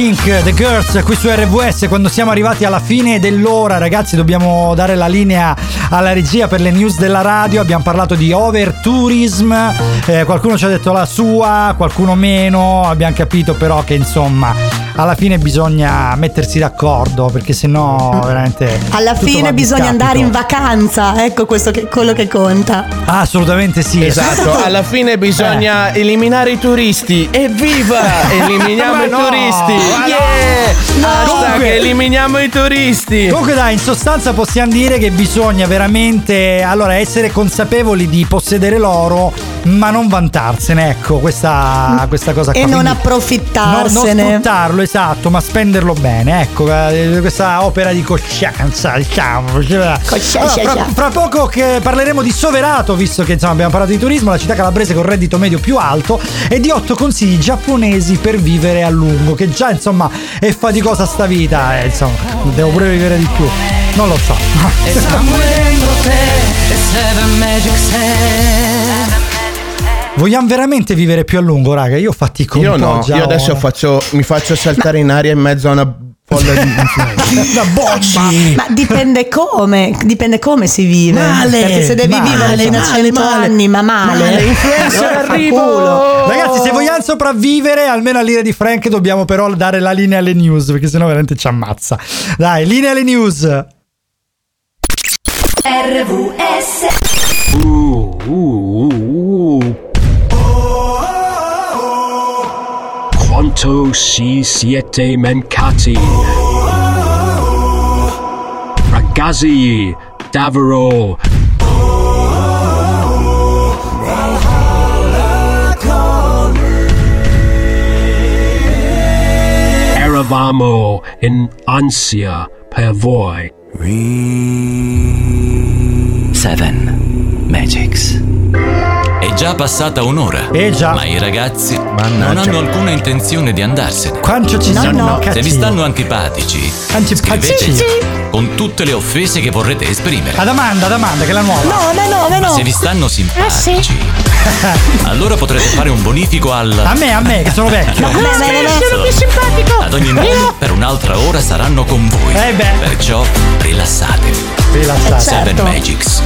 Blackpink, The Girls, qui su RVS, quando siamo arrivati alla fine dell'ora, ragazzi, dobbiamo dare la linea alla regia per le news della radio. Abbiamo parlato di overtourism, eh, qualcuno ci ha detto la sua, qualcuno meno. Abbiamo capito però che insomma, alla fine bisogna mettersi d'accordo, perché sennò veramente. Alla fine bisogna discapito. andare in vacanza, ecco questo che, quello che conta. Ah, assolutamente sì. Esatto, alla fine bisogna eliminare i turisti. Evviva! Eliminiamo i no, turisti! no. Yeah! Hashtag Comunque- eliminiamo i turisti! Comunque dai, in sostanza possiamo dire che bisogna veramente allora essere consapevoli di possedere l'oro, ma non vantarsene, ecco, questa, questa cosa qua. E non approfittarsene. Non sfruttarlo, esatto, ma spenderlo bene, ecco, eh, questa opera di coscienza, diciamo. Allora, fra, fra poco che parleremo di Soverato, visto che insomma abbiamo parlato di turismo, la città calabrese con reddito medio più alto, e di otto consigli giapponesi per vivere a lungo, che già insomma è faticosa sta vita, eh, insomma, devo pure vivere di più. Non lo so. Vogliamo veramente vivere più a lungo, raga? Io fatico Io un po' no, già io adesso faccio, mi faccio saltare in aria in mezzo a una folla di Una bocci! Ma dipende come, dipende come si vive. Male, Perché se devi male, vivere fino a male, 100 male. anni, ma male. Male, influencer, arrivo! Ragazzi, se vogliamo sopravvivere, almeno all'ira di Frank, dobbiamo però dare la linea alle news, perché sennò veramente ci ammazza. Dai, linea alle news. Uh, uh, uh, Quanto si siete mancati? Ragazzi, davvero. Eravamo in ansia per voi. Seven Magics. È già passata un'ora. Eh già. Ma i ragazzi non hanno alcuna intenzione di andarsene. Quanto ci No, sono no. Se vi stanno antipatici, Antipatici. con tutte le offese che vorrete esprimere. Ad Amanda, ad Amanda, che è la nuova. No, no, no, no, Ma no. se vi stanno simpatici, allora potrete fare un bonifico al. A me, a me, che sono vecchio. No, no, no. sono più simpatico. Ad ogni modo, per un'altra ora saranno con voi. Eh beh. Perciò rilassatevi. Rilassate. Seven certo. Magics.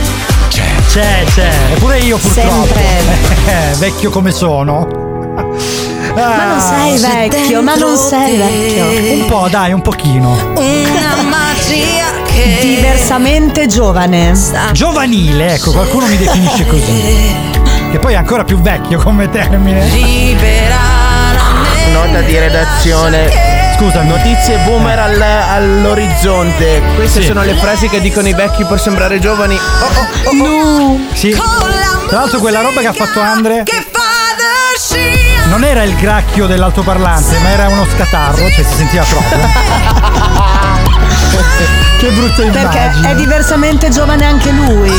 C'è. C'è. Eppure io purtroppo. Sempre. Eh, vecchio come sono. Ma non sei vecchio, ma non sei vecchio. Un po', dai, un pochino. Una magia che Diversamente giovane. Giovanile, ecco, qualcuno mi definisce così. Che poi è ancora più vecchio come termine. libera Nota di redazione. Scusa, Notizie boomer al- all'orizzonte. Queste Sì. sono le frasi che dicono i vecchi per sembrare giovani. Oh, oh, oh, oh. Sì. Tra l'altro quella roba che ha fatto Andre non era il gracchio dell'altoparlante, ma era uno scatarro, cioè si sentiva proprio. che brutta Perché immagine. è diversamente giovane anche lui.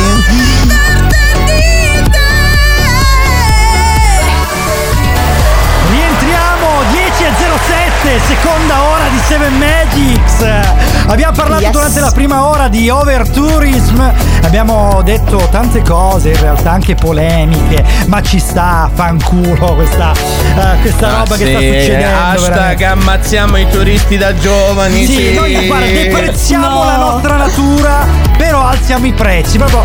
10.07, seconda ora di Seven Magics. Abbiamo parlato Yes. durante la prima ora di overtourism. Abbiamo detto tante cose, in realtà anche polemiche, ma ci sta, fanculo questa, eh, questa Ah, roba che sì, sta succedendo. Hashtag veramente. ammazziamo i turisti da giovani. Sì, Sì, noi guarda, deprezziamo No. la nostra natura, però alziamo i prezzi. Proprio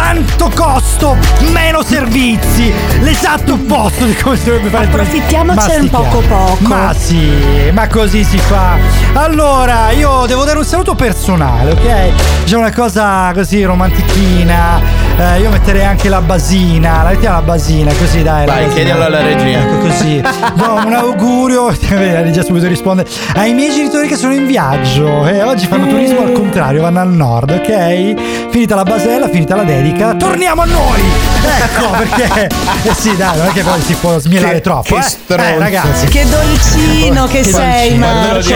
tanto costo, meno servizi. L'esatto opposto di come si dovrebbe fare. Approfittiamocene un poco poco. Ma sì, ma così si fa. Allora, io devo dare un saluto personale, ok? C'è una cosa così romantichina. Eh, io metterei anche la basina. La mettiamo la basina, così dai. Vai, basina. chiedialo alla regia. Ecco così. No, un augurio. La regia subito risponde. Ai miei genitori che sono in viaggio. E oggi fanno turismo al contrario, vanno al nord, ok? Finita la basella, finita la dedica. Torniamo a noi! Ecco, perché. Eh sì, dai, non è che poi si può smielare Che- troppo. che eh. stronzo. Eh, ragazzi. Che dolcino che, Che sei, dolcino,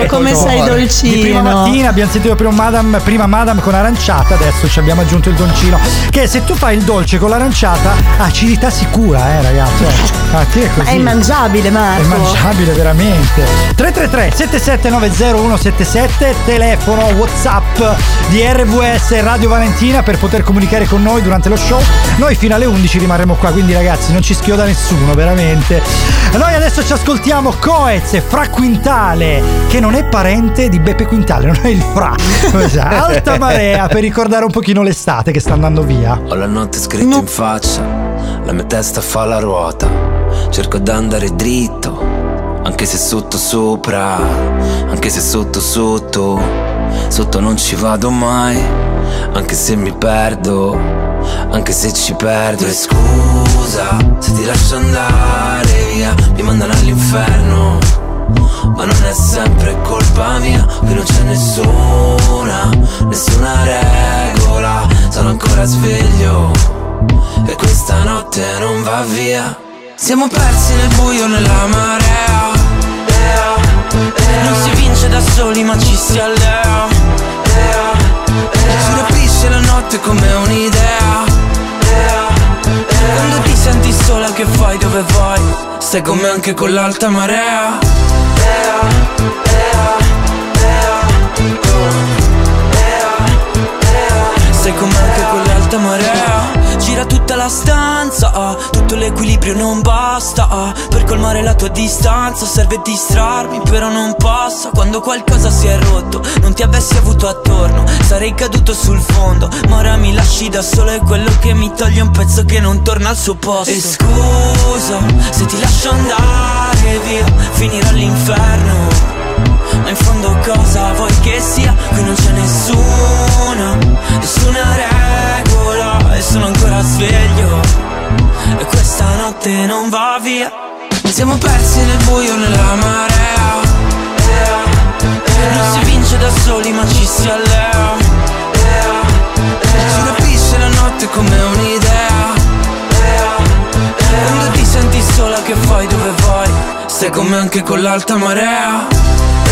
Marco. Come sei dolcino. Di prima mattina abbiamo sentito prima madame, prima madame con aranciata, adesso ci abbiamo aggiunto il dolcino. Che se tu fai il dolce con l'aranciata, acidità sicura, eh, ragazzi. Eh, a te è Ma così. è immangiabile, È Marco. mangiabile veramente 333 7790177 Telefono Whatsapp di RVS Radio Valentina Per poter comunicare con noi durante lo show Noi fino alle 11 rimarremo qua Quindi ragazzi non ci schioda nessuno veramente Noi adesso ci ascoltiamo Coez Fra Quintale Che non è parente di Beppe Quintale Non è il Fra? Alta marea per ricordare un pochino l'estate che sta andando via Ho la notte scritta in faccia, la mia testa fa la ruota. Cerco d'andare dritto, anche se sotto sopra, anche se sotto sotto. Sotto non ci vado mai, anche se mi perdo, anche se ci perdo. E scusa se ti lascio andare via, mi mandano all'inferno. Ma non è sempre colpa mia, qui non c'è nessuna, nessuna regola, sono ancora sveglio e questa notte non va via. Siamo persi nel buio nella marea, ea, ea. non si vince da soli ma ci si allea, ea, ea. ci rapisce la notte come un'idea. ea, ea. Quando ti senti sola che fai dove vai, stai con me anche con l'alta marea. Stai con me anche con l'alta marea Gira tutta la stanza ah, Tutto l'equilibrio non basta. Ah, Per colmare la tua distanza Serve distrarmi però non passa. Quando qualcosa si è rotto Non ti avessi avuto attorno Sarei caduto sul fondo. Ma ora mi lasci da solo È quello che mi toglie un pezzo che non torna al suo posto. E scusa se ti lascio andare via Finirò ma in fondo cosa vuoi che sia? Qui non c'è nessuna, nessuna regola E sono ancora sveglio E questa notte non va via Siamo persi nel buio, nella marea Ea, ea. Non si vince da soli ma ci si allea Ea, ea. Ci rapisce la notte come un'idea Ea, ea. Quando ti senti sola che fai dove vai? Stai con me anche con l'alta marea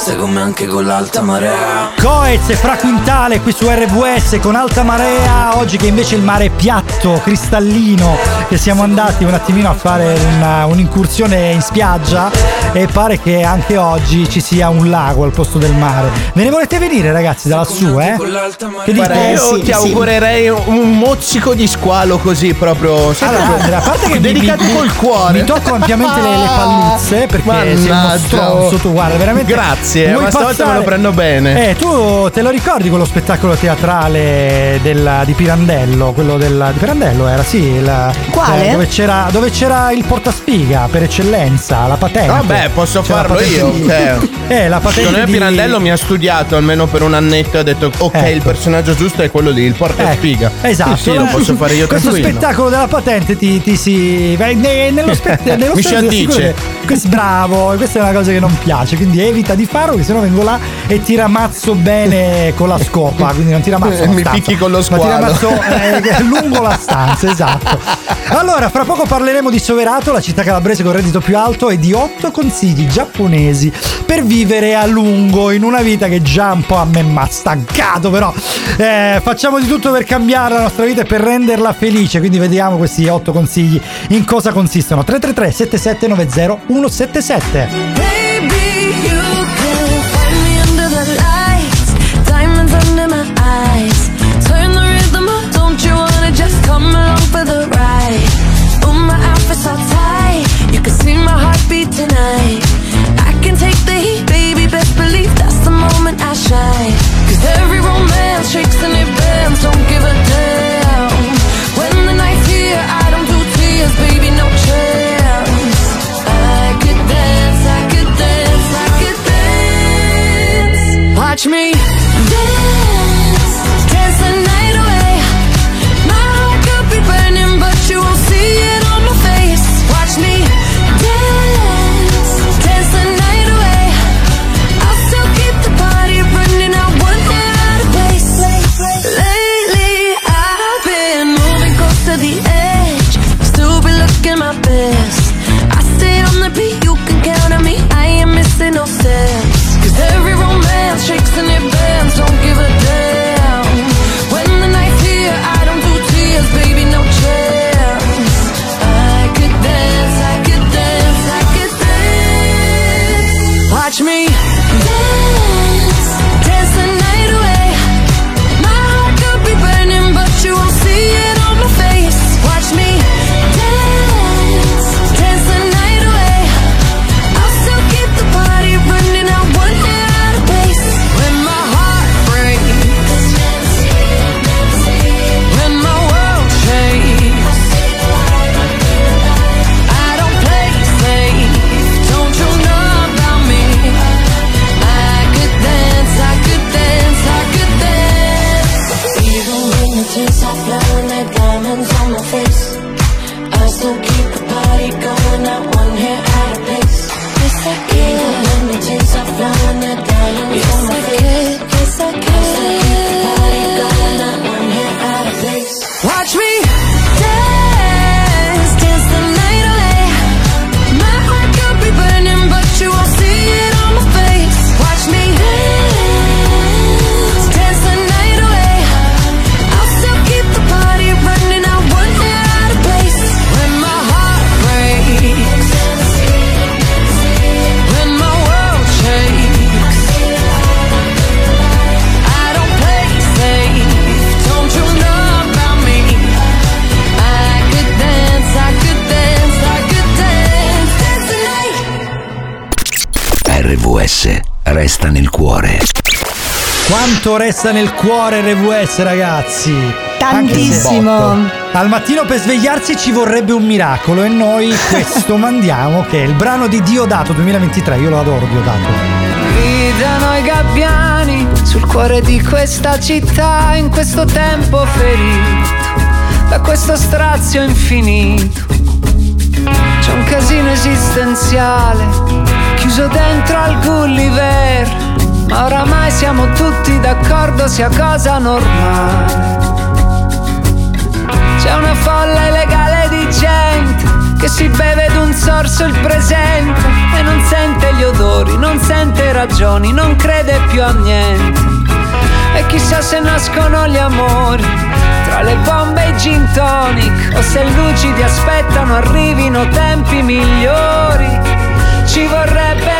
un'idea Stai con me anche con l'alta marea Coez e Fra Quintale qui su RVS con alta marea, oggi che invece il mare è piatto, cristallino, che siamo andati un attimino a fare una- un'incursione in spiaggia e pare che anche oggi ci sia un lago al posto del mare. Ve ne volete venire ragazzi da lassù, eh? Che dite? Guarda, io ti augurerei un mozzico di squalo così proprio. Allora, proprio a parte che dedicato mi- col cuore. Mi tocco ampiamente le, le palluzze perché sei uno stronzo, tu guarda, veramente. Grazie, vuoi ma stavolta me lo prendo bene. Eh, tu te lo ricordi quello spettacolo teatrale della- di Pirandello? Quello della, di Pirandello era, sì. il- Quale? eh, dove, c'era, dove c'era il portaspiga per eccellenza, la patente. Vabbè, posso C'era la farlo io. di- cioè. Eh, la patente Secondo me di- Pirandello mi ha studiato almeno per un annetto e ha detto: Ok, Ecco. il personaggio giusto è quello lì, il porta spiga. Esatto, Sì, sì, lo posso fare io Questo tranquillo. spettacolo della patente ti, ti si. nello, spe- nello Mi si spettacolo addice. bravo, questa è una cosa che non piace. Quindi evita di farlo, che sennò vengo là e ti ramazzo bene con la scopa. Quindi non ti ramazzo. Mi stanza, picchi con lo Ma ti squalo. ramazzo eh, lungo la stanza, esatto. Allora, fra poco parleremo di Soverato, la città calabrese con il reddito più alto, e di otto consigli giapponesi per vivere a lungo in una vita che già un po' a me mi ha stancato, però eh, facciamo di tutto per cambiare la nostra vita e per renderla felice. Quindi vediamo questi otto consigli in cosa consistono. 333 7790 177. All tight, you can see my heartbeat tonight. I can take the heat, baby, best believe that's the moment I shine. Cause every romance shakes and it bends, don't give a damn. When the night's here, I don't do tears, baby, no chance. I could dance, I could dance, I could dance. Watch me RVS resta nel cuore. Quanto resta nel cuore RVS, ragazzi? Tantissimo. Al mattino per svegliarsi ci vorrebbe un miracolo e noi questo mandiamo, che è il brano di Diodato 2023. Io lo adoro Diodato. Gridano i gabbiani sul cuore di questa città in questo tempo ferito da questo strazio infinito. C'è un casino esistenziale chiuso dentro al Gulliver, ma oramai siamo tutti d'accordo sia cosa normale. C'è una folla illegale di gente che si beve d'un sorso il presente e non sente gli odori, non sente ragioni, non crede più a niente. E chissà se nascono gli amori tra le bombe e i gin tonic o se lucidi aspettano arrivino tempi migliori. Ci vorrebbe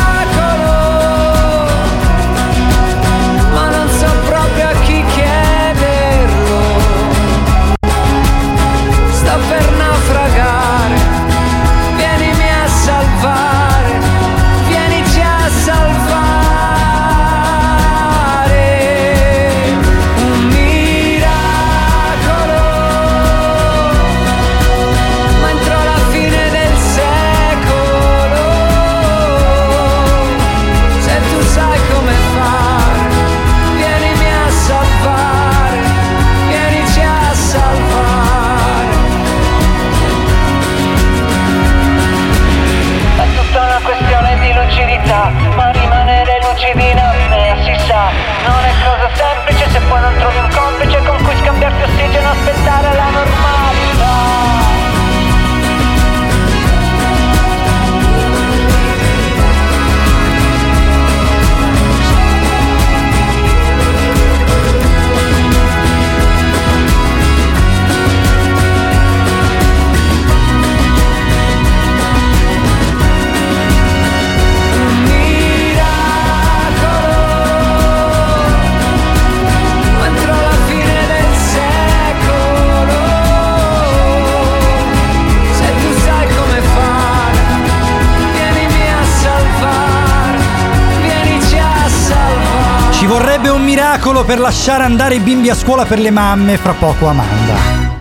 miracolo per lasciare andare i bimbi a scuola per le mamme, fra poco Amanda.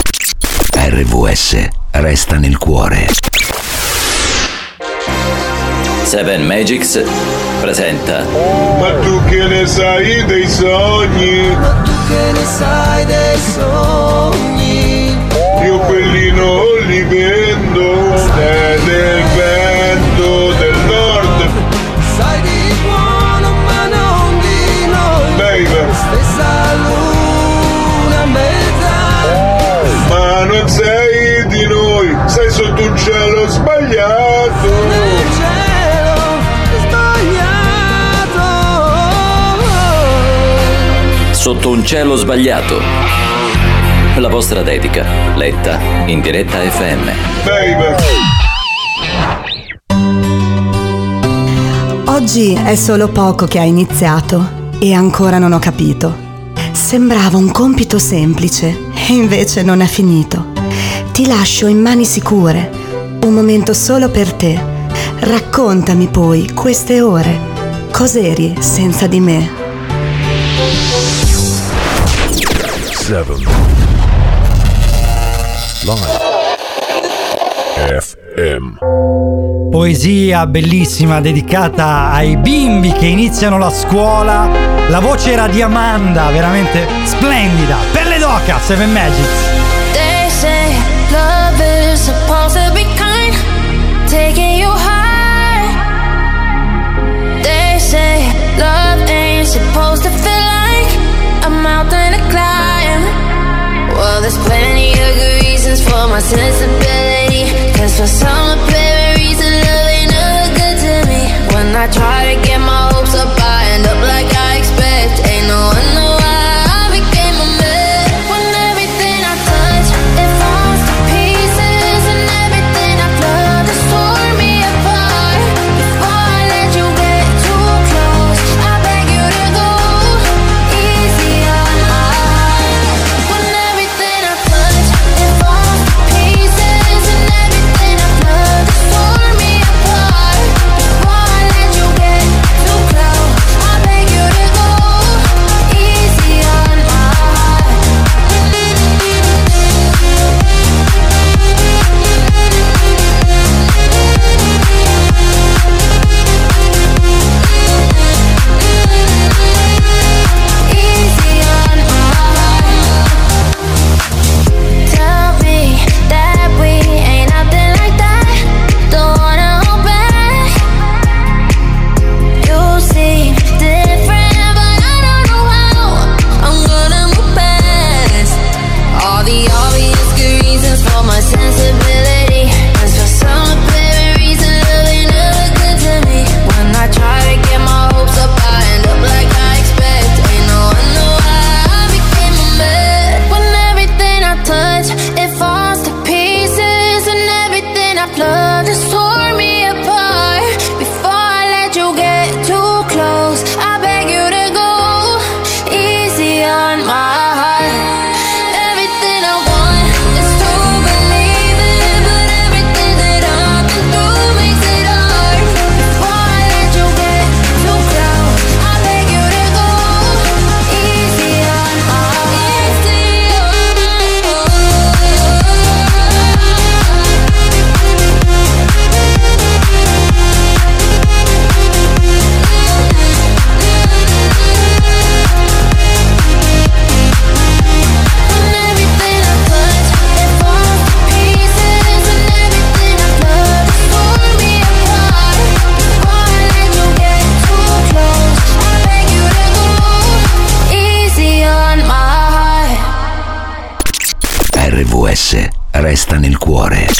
RVS resta nel cuore. 7 Magics presenta Ma tu che ne sai dei sogni? Ma tu che ne sai dei sogni? Io quelli non li vendo. È del vento Sei sotto un cielo sbagliato. Nel cielo sbagliato Sotto un cielo sbagliato. La vostra dedica, letta in diretta FM. Baby. Oggi è solo poco che ha iniziato e ancora non ho capito. Sembrava un compito semplice e invece non è finito. Ti lascio in mani sicure, un momento solo per te. Raccontami poi queste ore. Cos'eri senza di me? 7 Live FM Poesia bellissima dedicata ai bimbi che iniziano la scuola. La voce era di Amanda, veramente splendida. Pelle d'oca, Seven Magics. There's plenty of good reasons for my sensibility. Cause for some apparent reason, love ain't no good to me. When I try to get my resta nel cuore.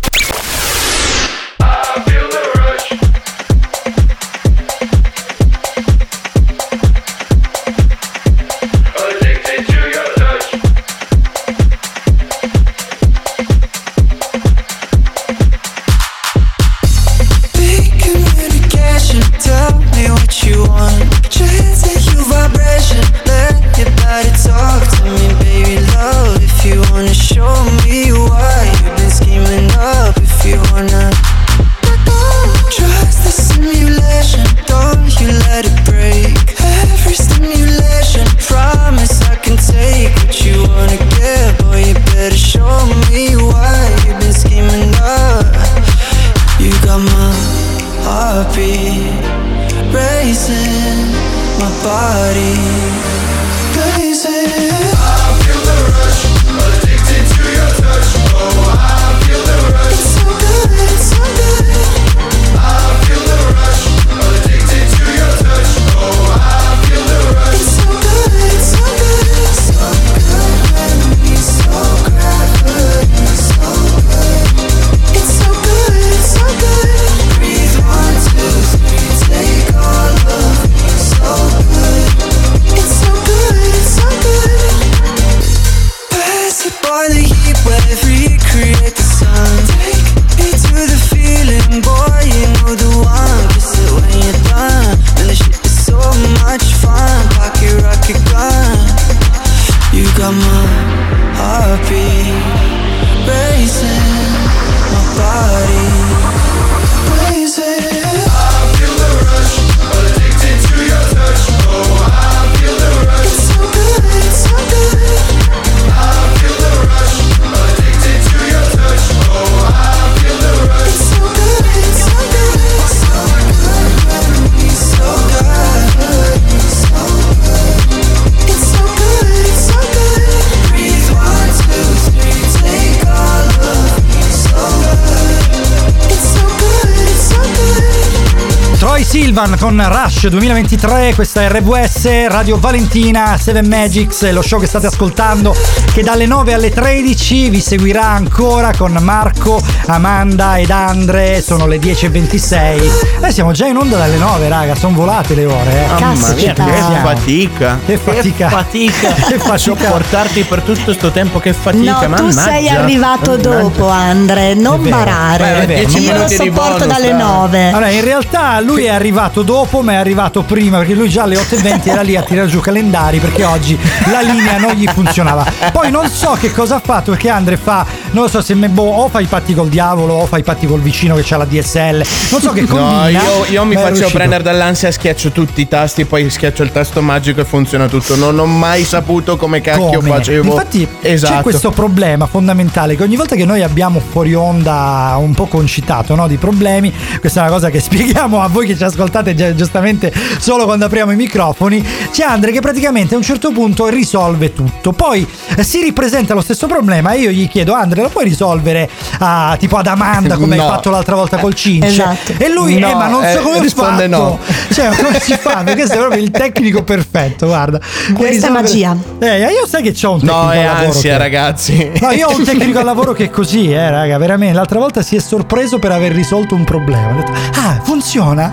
2023, questa è RVS Radio Valentina 7 Magics, lo show che state ascoltando che dalle 9 alle 13 vi seguirà ancora con Marco, Amanda ed Andre, sono le 10.26. Noi siamo già in onda dalle 9 raga, sono volate le ore. Eh. Mamma mia, Che che siamo. fatica. Che fatica. fatica. Che fatica. Sopportarti per tutto questo tempo, che fatica. No, tu mannaggia. sei arrivato Mannaggia. dopo, Andre, non barare. Beh, Io lo minuti di sopporto bonus, dalle dai. 9. Allora, in realtà lui è arrivato dopo, ma è arrivato prima perché lui già alle 8.20 era lì a tirare giù calendari perché oggi la linea non gli funzionava. Poi non so che cosa ha fatto perché Andre fa, non lo so se me, boh, o fa i patti col diavolo o fa i patti col vicino che ha la DSL. Non so che combina. No, io, io mi faccio riuscito. prendere dall'ansia, schiaccio tutti i tasti, poi schiaccio il tasto magico e funziona tutto. Non ho mai saputo come cacchio Come? facevo. Infatti esatto. c'è questo problema fondamentale che ogni volta che noi abbiamo fuori onda un po' concitato no, di problemi, questa è una cosa che spieghiamo a voi che ci ascoltate già- giustamente solo quando apriamo i microfoni, c'è Andre che praticamente a un certo punto risolve tutto, poi eh, si ripresenta lo stesso problema e io gli chiedo Andre lo puoi risolvere a, tipo ad Amanda come No. hai fatto l'altra volta col Cince? Esatto. E lui, No, eh ma non so eh, come ho risponde fatto. no. Cioè come si fa? Perché questo è proprio il tecnico perfetto, guarda. Questa è risolvere- magia. Eh, io sai che c'ho un tecnico No, è al lavoro ansia, che- ragazzi. No, io ho un tecnico al lavoro che è così, eh, raga, veramente. L'altra volta si è sorpreso per aver risolto un problema. Ha detto, ah, funziona?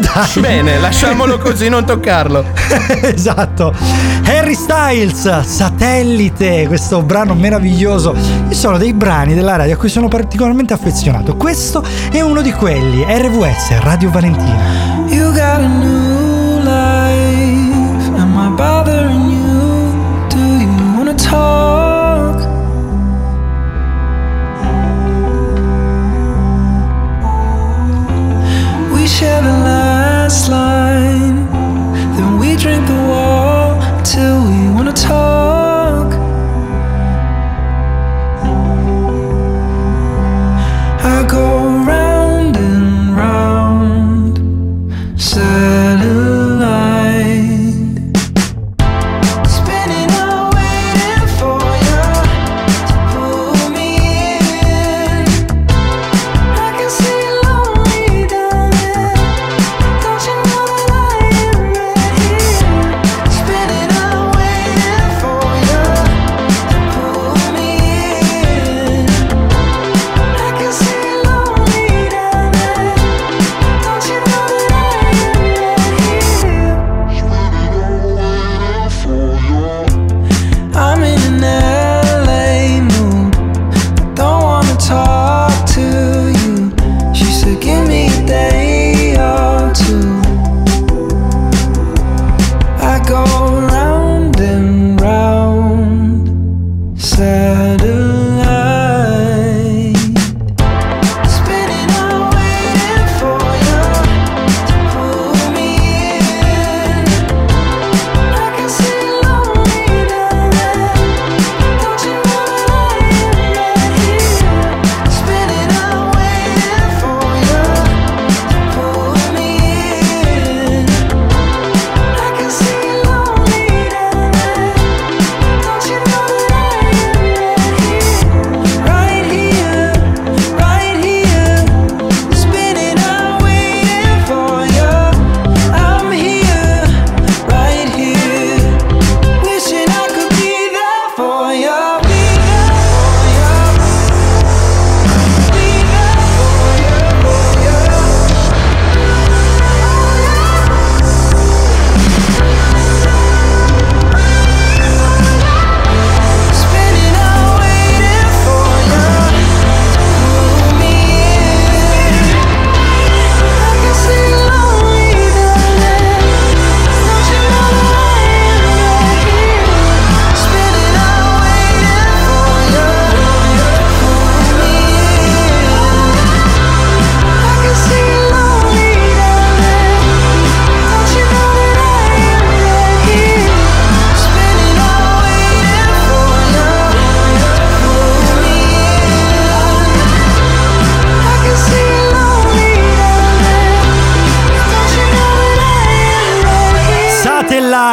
Dai. Bene, lasciamolo così, non toccarlo. esatto. Harry Styles, Satellite, questo brano meraviglioso. Ci sono dei brani della radio a cui sono particolarmente affezionato. Questo è uno di quelli. RVS, Radio Valentina. You got a new life. Am I bothering you? Do you wanna talk? We share the last line. Then we drink the wall till we wanna talk.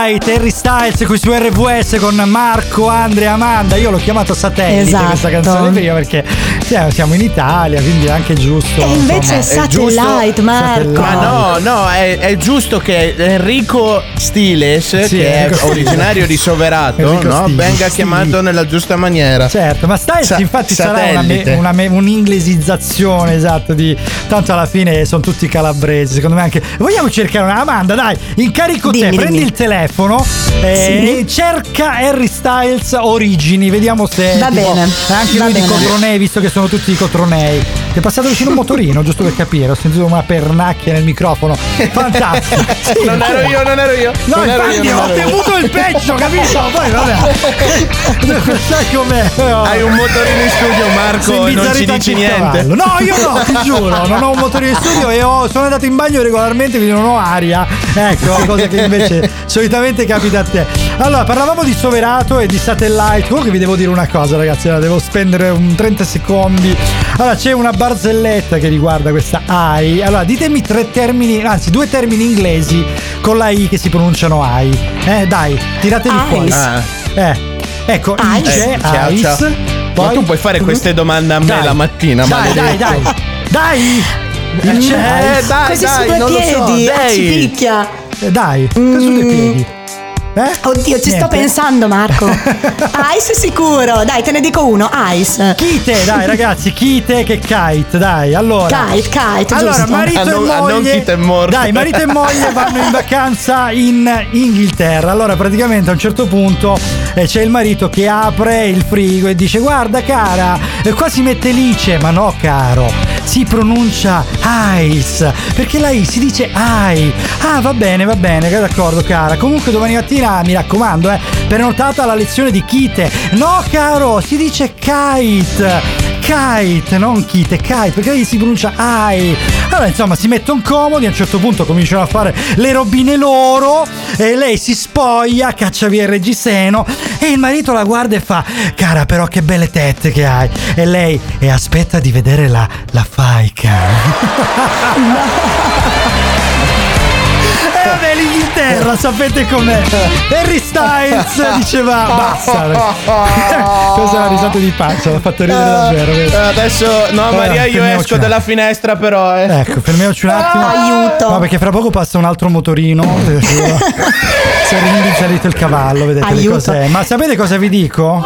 Satellite, Harry Styles qui su RVS con Marco, Andrea, Amanda. Io l'ho chiamato Satellite Esatto. questa canzone prima perché siamo- siamo in Italia, quindi è anche giusto. E invece insomma. è Satellite, Marco. Ma no, no, è, è giusto che Enrico Stiles, Sì, che Enrico è originario di Soverato, no, Stiles, venga sì. chiamato nella giusta maniera. Certo, ma Styles Sa- infatti sarà una, me- satellite. una me- un'inglesizzazione esatto di tanto alla fine sono tutti calabresi secondo me anche vogliamo cercare una Amanda dai incarico te Dimmi, prendi dimmi. il telefono eh, e cerca Harry Styles origini vediamo se Va tipo, bene, anche va lui di bene. Cotronei visto che sono tutti di Cotronei ti è passato vicino un motorino giusto per capire ho sentito una pernacchia nel microfono fantastico Sì, Non ero io, non ero io. No, non ero io, ho temuto il peggio, capito? Poi vabbè. Sai com'è? Hai un motorino in studio, Marco, e non ci dici niente. cavallo. No, io no, ti giuro, non ho un motorino in studio e ho- sono andato in bagno regolarmente, quindi non ho aria. Ecco, cosa che invece solitamente capita a te. Allora, parlavamo di Soverato e di Satellite. Comunque vi devo dire una cosa, ragazzi, la devo spendere un 30 secondi. Allora, c'è una barzelletta che riguarda questa AI. Allora, ditemi tre termini, anzi, due termini inglesi con la I che si pronunciano AI. Eh, dai, tirateli fuori. Ice. Ah. Eh, ecco, ICE, Eh, ciao, ICE. ciao. Ma tu puoi fare queste domande a me Dai. la mattina, Dai, dai, maledetto. dai. Dai! Eh, eh, dai, Così dai, su due non lo so, piedi, ah, dai. ci picchia. Eh, Dai, cosa su due piedi? Eh? Oddio, ci sto Niente? pensando, Marco. Ice sicuro. Dai, te ne dico uno. Ice. Kite, dai ragazzi, Kite che kite, dai. Allora. Kite, kite, Allora, giusto. marito Ah, non- e ah, non moglie. Kite è morto. Dai, marito e moglie vanno in vacanza in Inghilterra. Allora, praticamente a un certo punto eh, c'è il marito che apre il frigo e dice: Guarda, cara, eh, qua si mette lice. Ma no, caro, si pronuncia ice. Perché la I si dice ai. Ah, va bene, va bene, d'accordo, cara. Comunque domani mattina mi raccomando, eh, prenotata la lezione di Kite. No, caro, si dice kite. Kite, non kite, kite, perché si pronuncia ai. Allora, insomma, si mettono comodi, a un certo punto cominciano a fare le robine loro e lei si spoglia, caccia via il reggiseno e il marito la guarda e fa "Cara, però che belle tette che hai". E lei e aspetta di vedere la la faica. Vabbè, l'Inghilterra, sapete com'è? Harry Styles diceva basta. Questa è una risata di pancia, l'ha fatto ridere davvero. vedi? Eh, Adesso, no, Eh, Maria, io esco dalla finestra, però. Eh. Ecco, fermiamoci un attimo. Aiuto. No, perché fra poco passa un altro motorino. Si è rindizzarito il cavallo, vedete le Aiuto. cose. Ma sapete cosa vi dico?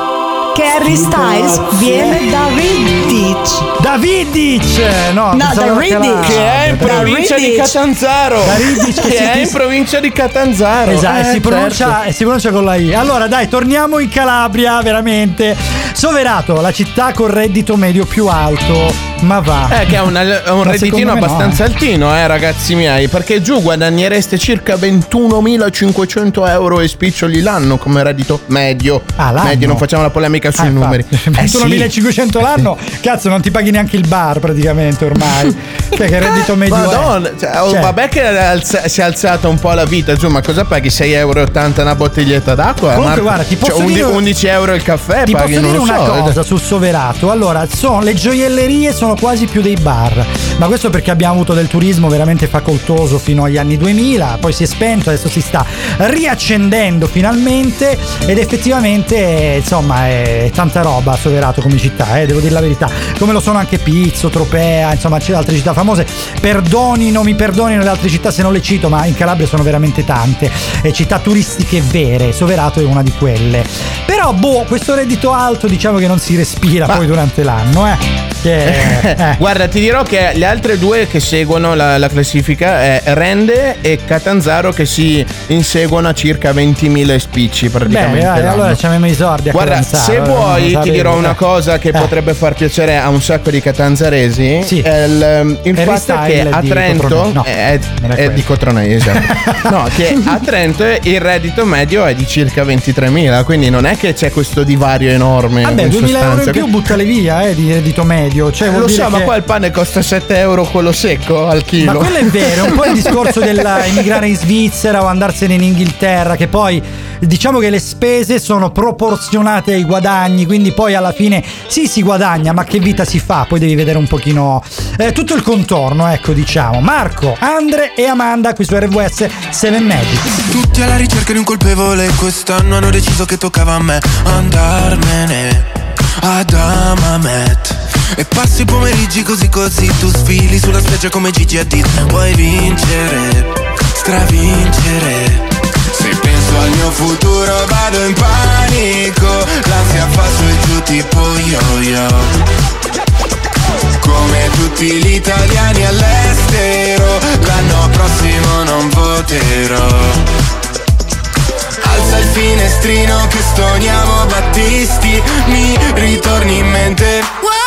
Che Harry Styles viene da Riddich. Da Vidic! No, No, da. Calabria. Che è in Da provincia di. Catanzaro. Da Riddich che è in provincia di Catanzaro. Esatto, Eh, si, pronuncia, si pronuncia con la I. Allora, dai, torniamo in Calabria, veramente. Soverato, la città con reddito medio più alto. Ma va. Eh, che ha una- ha un redditino me no, abbastanza eh. altino, eh, ragazzi miei. Perché giù guadagnereste circa 21.500 euro e spiccioli l'anno come reddito medio. Ah, l'anno? Medio, non facciamo la polemica sui Ah, numeri. Eh, sì. 21.500 l'anno, cazzo, non ti paghi neanche il bar praticamente ormai. che, che reddito medio è? Madonna, cioè, oh, Cioè. vabbè che alza- si è alzata un po' la vita, giù, ma cosa paghi? 6,80 euro una bottiglietta d'acqua? Comunque, Marco? guarda, ti posso Cioè, dire- 11 euro il caffè, Ti paghi, posso dire una so. cosa sul Soverato. Allora, sono, le gioiellerie sono quasi più dei bar. Ma questo perché abbiamo avuto del turismo veramente facoltoso fino agli anni 2000, poi si è spento, adesso si sta riaccendendo finalmente ed effettivamente eh, insomma è tanta roba Soverato come città, eh, devo dire la verità. Come lo sono anche Pizzo, Tropea, insomma c'è altre città famose. Perdonino, mi perdonino le altre città se non le cito, ma in Calabria sono veramente tante. E città turistiche vere, Soverato è una di quelle. Però boh, questo reddito alto diciamo che non si respira poi durante l'anno, eh. Che, eh. Guarda, ti dirò che le altre due che seguono la, la classifica è Rende e Catanzaro che si inseguono a circa 20.000 spicci praticamente. Beh, dai, allora ci abbiamo i sordi a Guarda, Catanzaro, se eh, vuoi ti dirò una cosa che Eh. potrebbe far piacere a un sacco di catanzaresi. Sì. È il, il Harry fatto è che a Trento. No, è, è di Cotronei, esatto. no, che a Trento il reddito medio è di circa 23.000, quindi non è che c'è questo divario enorme. Vabbè, in 2000 euro in più buttale via eh, di reddito medio. Cioè, vuol Lo so, ma che- qua il pane costa 7 euro quello secco al chilo. Ma quello è vero, un po' il discorso dell'emigrare in Svizzera o andarsene in Inghilterra, che poi diciamo che le spese sono proporzionate ai guadagni, quindi poi alla fine sì si guadagna, ma che vita si fa? Poi devi vedere un pochino eh, tutto il contorno, ecco diciamo. Marco, Andre e Amanda qui su RWS 7 Magic. Tutti alla ricerca di un colpevole Quest'anno hanno deciso che toccava a me Andarmene ad Amamet E passi i pomeriggi così così Tu sfili sulla spiaggia come Gigi Hadid Vuoi vincere, stravincere penso al mio futuro vado in panico L'ansia fa su e giù tipo yo-yo come tutti gli italiani all'estero, l'anno prossimo non voterò. Alza il finestrino che stoniamo Battisti, mi ritorni in mente.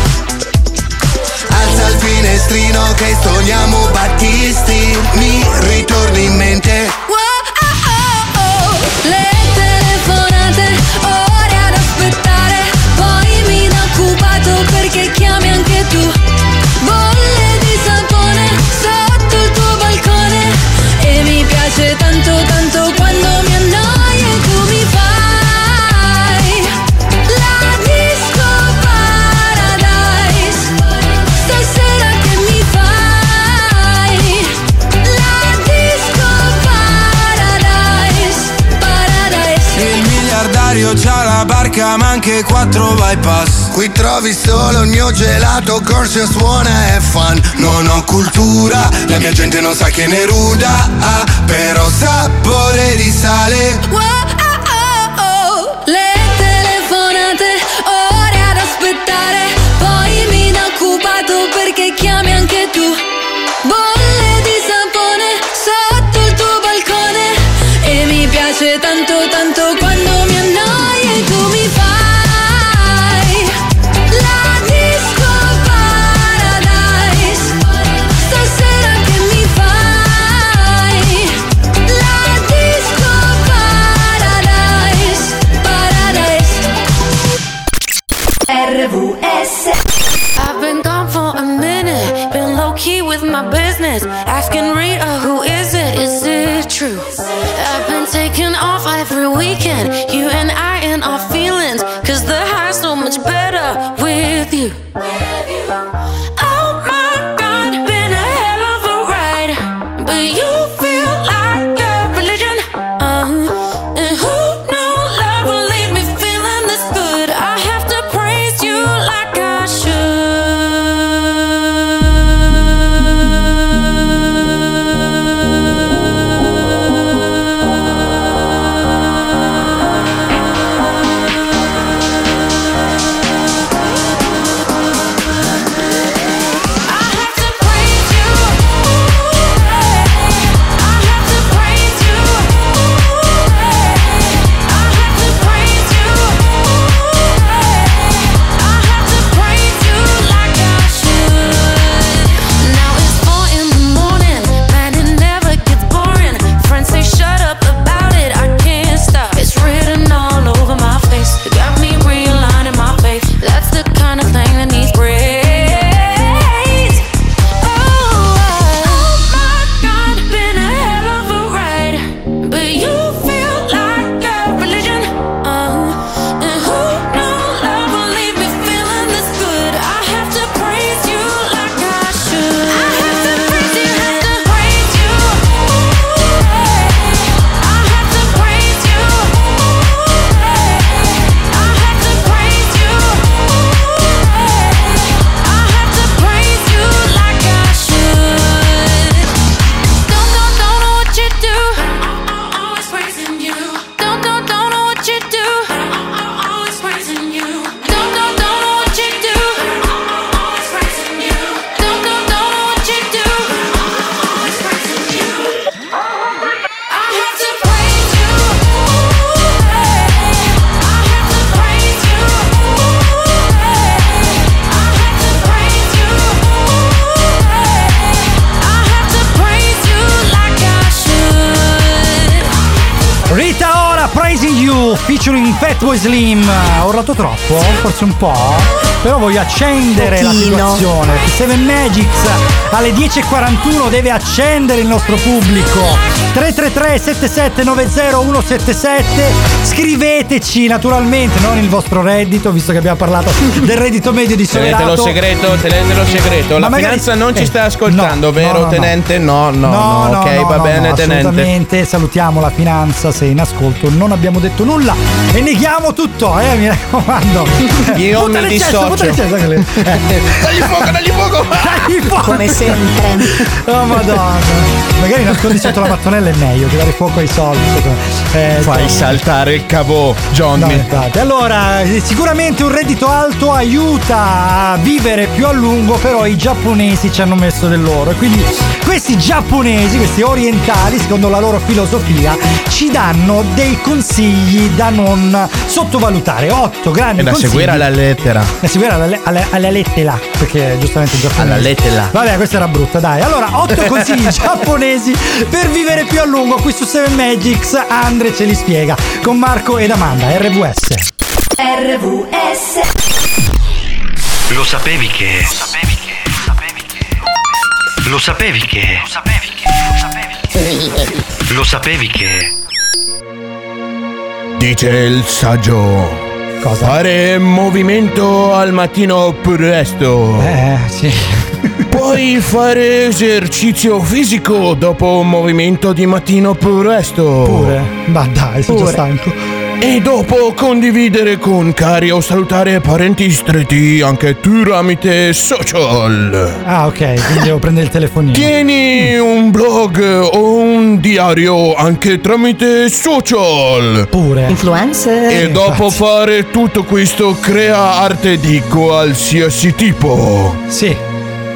Il finestrino che sogniamo Battisti Mi ritorni in mente. Le telefonate, ore ad aspettare. Poi mi da occupato perché chiami c'ha la barca ma anche quattro bypass. Qui trovi solo il mio gelato Corsia suona e fun Non ho cultura, la mia gente non sa che ne ruda ah, Però sapore di sale accendere la situazione. Seven Magics alle 10.41 deve accendere il nostro pubblico. 333 7790 177 Scriveteci naturalmente, non il vostro reddito, visto che abbiamo parlato del reddito medio di Tenetelo Solerato. segreto, tenetelo segreto. La Ma magari- finanza non ci eh, sta ascoltando, no, vero no, no, tenente? No, no, no, no, ok, no, va no, bene, no, tenente. Assolutamente, salutiamo la finanza se in ascolto, non abbiamo detto nulla e neghiamo tutto, eh, mi raccomando. Io mi dissocio. cesso, quelle- eh. Dagli fuoco, dagli fuoco! Dagli fuoco! Come sempre. Oh madonna. Magari nascondi sotto la mattonella è meglio che dare fuoco ai soldi. Eh, Fai saltare il cavò, Johnny. No. Allora, eh, sicuramente un reddito alto aiuta a vivere più a lungo, però i giapponesi ci hanno messo del loro. E quindi questi giapponesi, questi orientali, secondo la loro filosofia, ci danno dei consigli da non sottovalutare. Otto grandi È da consigli. seguire alla lettera. Da seguire alla, alla, alla lettera, perché giustamente il giapponese. Alla lettera. Vabbè, questa era brutta, dai. Allora, otto consigli giapponesi per vivere più a lungo qui su 7 Magics. Andre ce li spiega con Marco ed Amanda, RVS. RVS Lo sapevi che. Lo sapevi che. Lo sapevi che. Lo sapevi che. Lo sapevi che. Dice il saggio. Cosa? Fare movimento al mattino presto. Eh, sì. Puoi fare esercizio fisico dopo un movimento di mattino presto. Pure. Ma dai, sono già Pure. stanco. E dopo condividere con cari o salutare parenti stretti anche tramite social. Ah, ok, quindi devo prendere il telefonino. Tieni un blog o un diario anche tramite social. Pure. Influencer. E dopo fare tutto questo crea arte di qualsiasi tipo. Sì.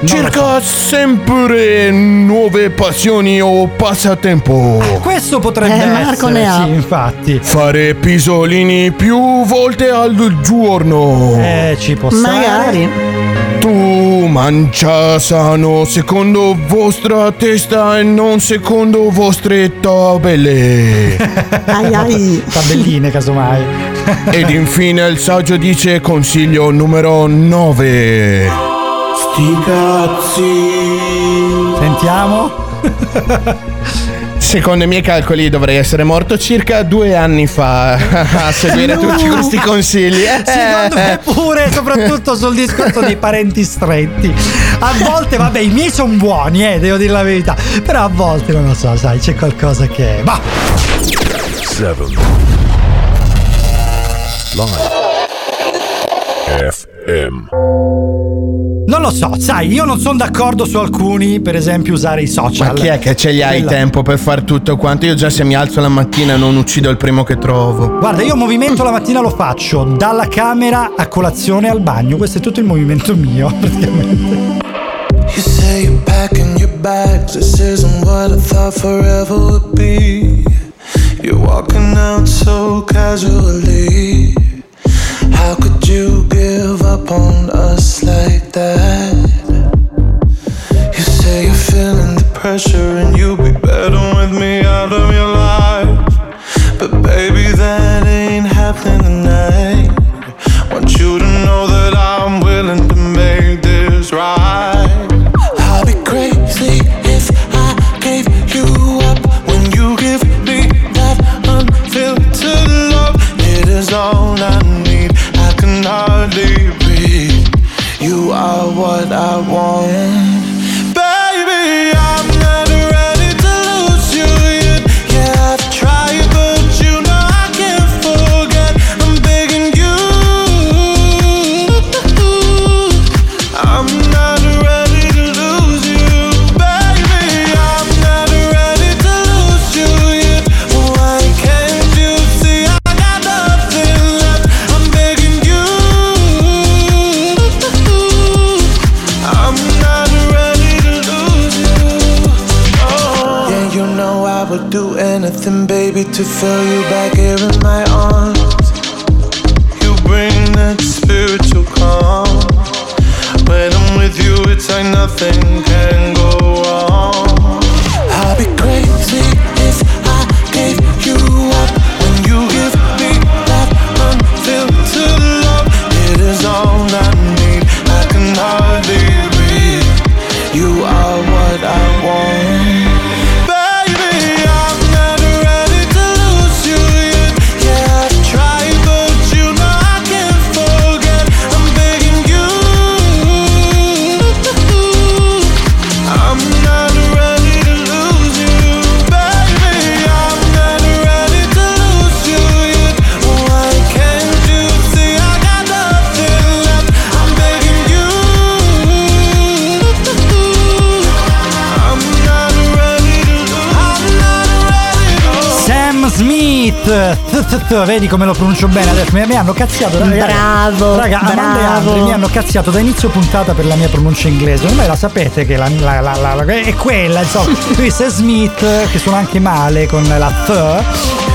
Cerca sempre nuove passioni o passatempo. Questo potrebbe Eh, Marco essere, ne ha. sì, infatti. Fare pisolini più volte al giorno. Eh, ci può stare. Magari. Tu mangia sano secondo vostra testa e non secondo vostre tabelle. Ai ai. Tabelline, casomai. Ed infine il saggio dice consiglio numero 9. Sti cazzi. Sentiamo. Secondo i miei calcoli dovrei essere morto circa due anni fa a seguire No. tutti questi consigli. Eh. Secondo me pure, soprattutto sul discorso dei parenti stretti. A volte, vabbè, i miei sono buoni, eh, devo dire la verità. Però a volte non lo so, sai, c'è qualcosa che. Bah! 7 Live FM Non lo so, sai, io non sono d'accordo su alcuni, per esempio, usare i social. Ma chi è che ce li hai tempo per fare tutto quanto? Io già se mi alzo la mattina non uccido il primo che trovo. Guarda, io movimento la mattina lo faccio dalla camera a colazione al bagno. Questo è tutto il movimento mio, praticamente. You say you're packing your bags. This isn't what I thought forever would be. You're walking out so casually. How could you give up on us like that? You say you're feeling the pressure and you'll be better with me out of your life. But baby, that ain't I want. Baby, to feel you vedi come lo pronuncio bene adesso. Mi, mi hanno cazziato, raga. Bravo, Raga, Amanda e mi hanno cazziato da inizio puntata per la mia pronuncia inglese. Ormai la sapete che la, la- la- la- la- è quella, insomma. Sam Smith, che suona anche male con la th.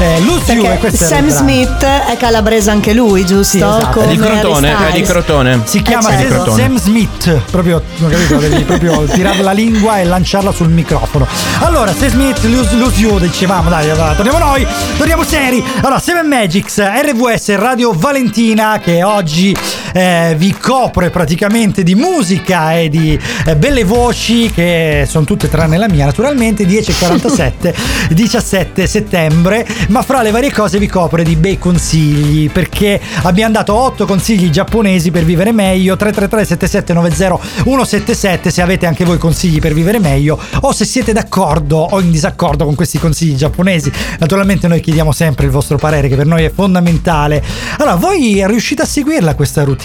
Eh, e era Sam. Smith è calabrese anche lui, giusto? Sì, esatto. È di Crotone, è di. Crotone. Si chiama Eh, certo. Sam Smith, proprio, non capito, devi proprio tirare la lingua e lanciarla sul microfono. Allora, Sam Smith, You, dicevamo, dai, torniamo noi, torniamo seri. Allora, Seven Magics, RVS Radio Valentina, che oggi eh, vi copre praticamente di musica e di eh, belle voci, che sono tutte tranne la mia, naturalmente, 10.47, 17 settembre, ma fra le varie cose vi copre di bei consigli, perché abbiamo dato 8 consigli giapponesi per vivere meglio, 333 7790 177 se avete anche voi consigli per vivere meglio o se siete d'accordo o in disaccordo con questi consigli giapponesi. Naturalmente noi chiediamo sempre il vostro parere che per noi è fondamentale. Allora, voi riuscite a seguirla questa routine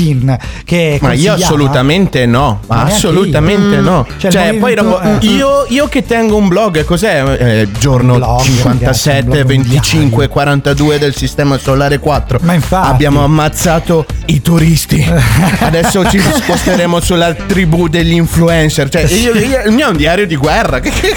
che Ma io assolutamente no, Ma neanche assolutamente io. no. Cioè, Cioè, poi dopo- eh. io, io che tengo un blog, cos'è? Eh, giorno blog, ragazzi, un 57, blog 25, 42 del sistema solare 4. Ma infatti. Abbiamo ammazzato i turisti. Adesso ci sposteremo sulla tribù degli influencer. Cioè, io- io- il mio è un diario di guerra. Che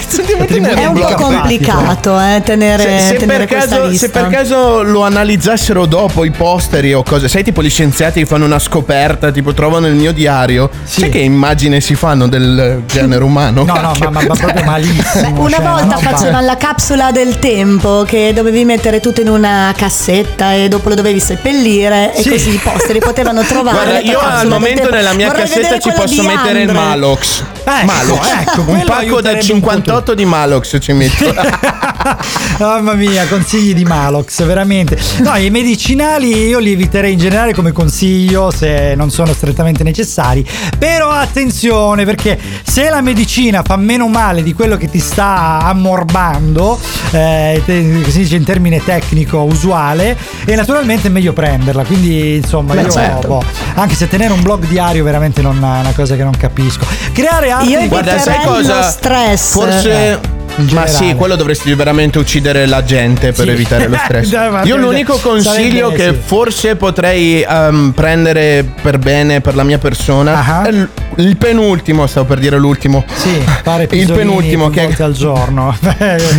tenere È un po' complicato eh, tenere, Se, se tenere per caso, se per caso lo analizzassero dopo i posteri o cose, sai tipo gli scienziati che fanno una scoperta, tipo trovano il mio diario, sai che immagine si fanno del genere umano? No, no, Cacchio. ma, ma- ma proprio malissimo. Una cioè, volta roba- facevano la capsula del tempo che dovevi mettere tutto in una cassetta e dopo lo dovevi seppellire Sì. e così i posteri potevano trovare. Guarda, io al momento nella mia Vorrei cassetta ci posso mettere il Andre. Malox. Ecco, Malox. ecco, un quello pacco da aiuterebbe un 58 di Malox ci metto. Mamma mia, consigli di Malox, veramente. No, i medicinali io li eviterei in generale come consiglio se non sono strettamente necessari. Però attenzione, perché se la medicina fa meno male di quello che ti sta ammorbando, eh, si dice in termine tecnico usuale, e naturalmente è meglio prenderla. Quindi, insomma, Beh, io certo. boh, anche se tenere un blog diario veramente non è una cosa che non capisco. Creare Io Guarda, sai cosa? stress. Forse. Ma sì, quello dovresti veramente uccidere la gente per Sì. evitare lo stress. Dai, Io l'unico consiglio che sì. forse potrei ehm, prendere per bene per la mia persona è l- il penultimo, stavo per dire l'ultimo. Sì, fare il penultimo che volte al giorno.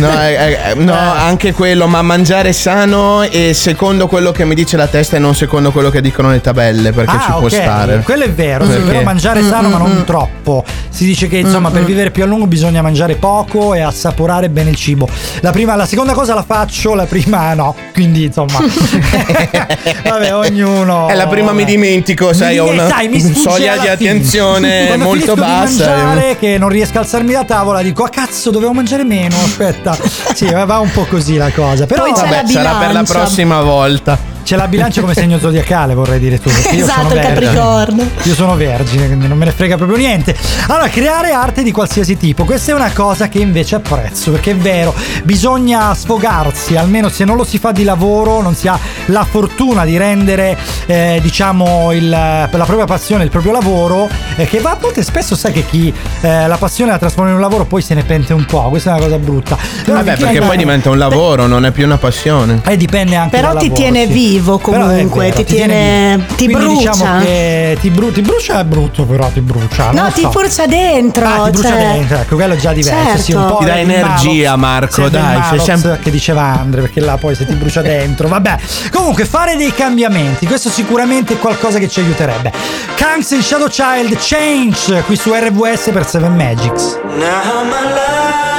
No, eh, eh, no, anche quello, ma mangiare sano e secondo quello che mi dice la testa e non secondo quello che dicono le tabelle, perché Ah, ci può ok, stare. Quello è vero, Perché- però mangiare sano ma non troppo. Si dice che insomma per vivere più a lungo bisogna mangiare poco e assaporare bene il cibo. La, prima, la seconda cosa la faccio, la prima no. Quindi insomma, vabbè, ognuno. È la prima mi dimentico, Mi sai, ho una sai, mi sfugge soglia di attenzione Quando molto finisco di bassa. mangiare, che non riesco a alzarmi da tavola, dico: Ah, cazzo, dovevo mangiare meno. Aspetta, sì, va un po' così la cosa. Però Poi Vabbè, sarà per la prossima volta. C'è la bilancia come segno zodiacale, vorrei dire tu. Esatto, sono il vergine. Capricorno. Io sono vergine, quindi non me ne frega proprio niente. Allora, creare arte di qualsiasi tipo, questa è una cosa che invece apprezzo, perché è vero, bisogna sfogarsi, almeno se non lo si fa di lavoro, non si ha la fortuna di rendere, eh, diciamo, il- la propria passione, il proprio lavoro, eh, che va a volte spesso sai che chi eh, la passione la trasforma in un lavoro poi se ne pente un po', questa è una cosa brutta. Però Vabbè, perché poi diventa un lavoro, non è più una passione. eh, dipende anche Però dal ti lavoro, tiene sì. vivo Però è comunque, vero, ti tiene- vivo. ti Quindi brucia. Diciamo che ti, bru- ti brucia è brutto, però ti brucia. No, ti so. brucia dentro. Ah, ti brucia cioè- dentro, ecco, quello è già diverso. Certo. Sì, un po' Ti dà energia. Marco, il dai, Malox sempre- che diceva Andre, perché là poi se ti brucia dentro, vabbè. Comunque, fare dei cambiamenti, questo sicuramente è qualcosa che ci aiuterebbe. Kanks and Shadow Child Change qui su RVS per 7 Magics. Now my life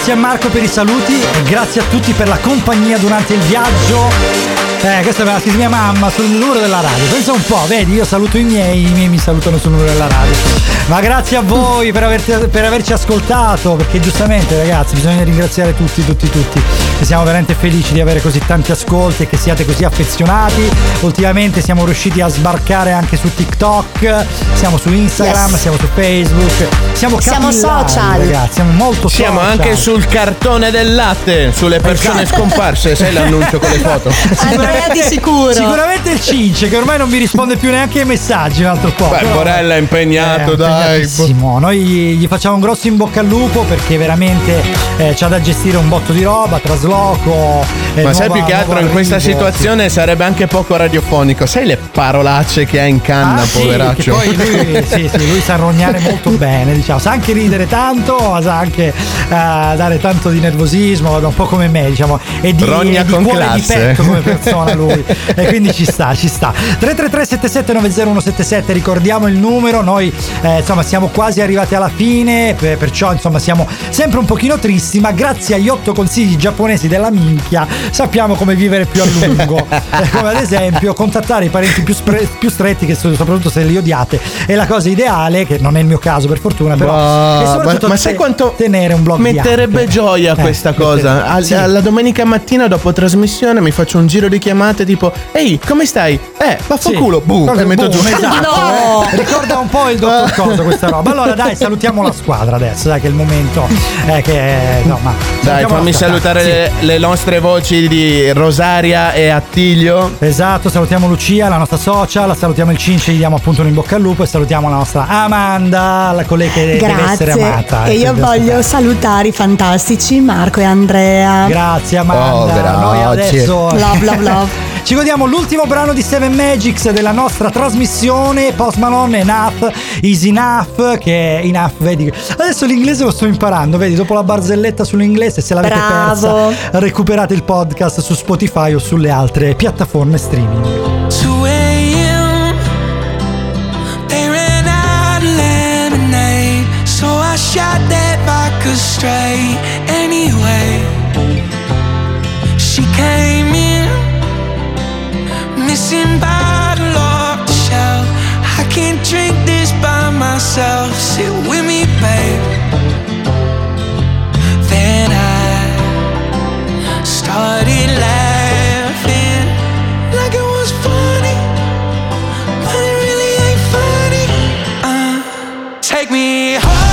Grazie a Marco per i saluti e grazie a tutti per la compagnia durante il viaggio. Eh, questa me la scrive mia mamma sul numero della radio. Pensa un po', vedi, io saluto i miei, i miei mi salutano sul numero della radio. Ma grazie a voi per, averti- per averci ascoltato, perché giustamente ragazzi bisogna ringraziare tutti, tutti, tutti. E siamo veramente felici di avere così tanti ascolti e che siate così affezionati. Ultimamente siamo riusciti a sbarcare anche su TikTok, siamo su Instagram, Yes. siamo su Facebook, siamo Siamo social. ragazzi, siamo molto Siamo social. anche sul cartone del latte, sulle persone Esatto. scomparse, sai l'annuncio con le foto. Andrea di sicuro. Sicuramente il Cince che ormai non mi risponde più neanche ai messaggi un altro po'. Beh, però- Morella è impegnato, Eh, dai. Noi gli facciamo un grosso in bocca al lupo perché veramente eh, c'ha da gestire un botto di roba, trasloco. eh, Ma sai nuova- più che altro in questa situazione sarebbe anche poco radiofonico. Sai le parolacce che ha in canna, Ah, sì, poveraccio? perché poi lui, sì, sì, lui sa rognare molto bene, diciamo. Sa anche ridere tanto, sa anche eh, dare tanto di nervosismo, un po' come me, diciamo. E di, Rogna e di con cuore di classe. petto come persona lui. e quindi ci sta, ci sta. 333 7790177 ricordiamo il numero, noi eh, insomma siamo quasi arrivati alla fine, per- perciò insomma siamo sempre un pochino tristi, ma grazie agli otto consigli giapponesi della minchia sappiamo come vivere più a lungo. Eh, come ad esempio contattare i parenti più, spre- più stretti, che so- soprattutto se li odiate, è la cosa ideale, che non è il mio caso per fortuna, però... Ma- soprattutto ma sai quanto tenere un blog Metterebbe bianco. gioia Eh, questa mettere- cosa. Al- sì. Alla domenica mattina dopo trasmissione mi faccio un giro di chiamate tipo Ehi, come stai? Eh, vaffanculo, boom, Cosa- e metto boom, giù. esatto, eh. Ricorda un po' il dottor Cosa questa roba. Allora dai, salutiamo la squadra adesso, dai che è il momento eh, che insomma, Dai, salutiamo fammi la squadra. salutare Sì. le, le nostre voci di Rosaria e Attilio. Esatto, salutiamo Lucia, la nostra social, salutiamo il Cince, gli diamo appunto un in bocca al lupo e salutiamo la nostra Amanda, la colei che deve essere amata. Grazie. E io voglio salutare i fantastici Marco e Andrea. Grazie Amanda. Oh, grazie. Noi adesso Love, love, love. ci godiamo l'ultimo brano di Seven Magics della nostra trasmissione Post Malone Enough is Enough che è Enough, vedi. Adesso l'inglese lo sto imparando, vedi, dopo la barzelletta sull'inglese se l'avete Bravo. persa recuperate il podcast su Spotify o sulle altre piattaforme streaming. 2 a.m. They ran out of lemonade, so I shot that vodka straight. Anyway, she came in, missing bottle off the shelf. I can't drink this by myself. Sit with me, babe. Then I started laughing like it was funny, but it really ain't funny. Uh, take me home,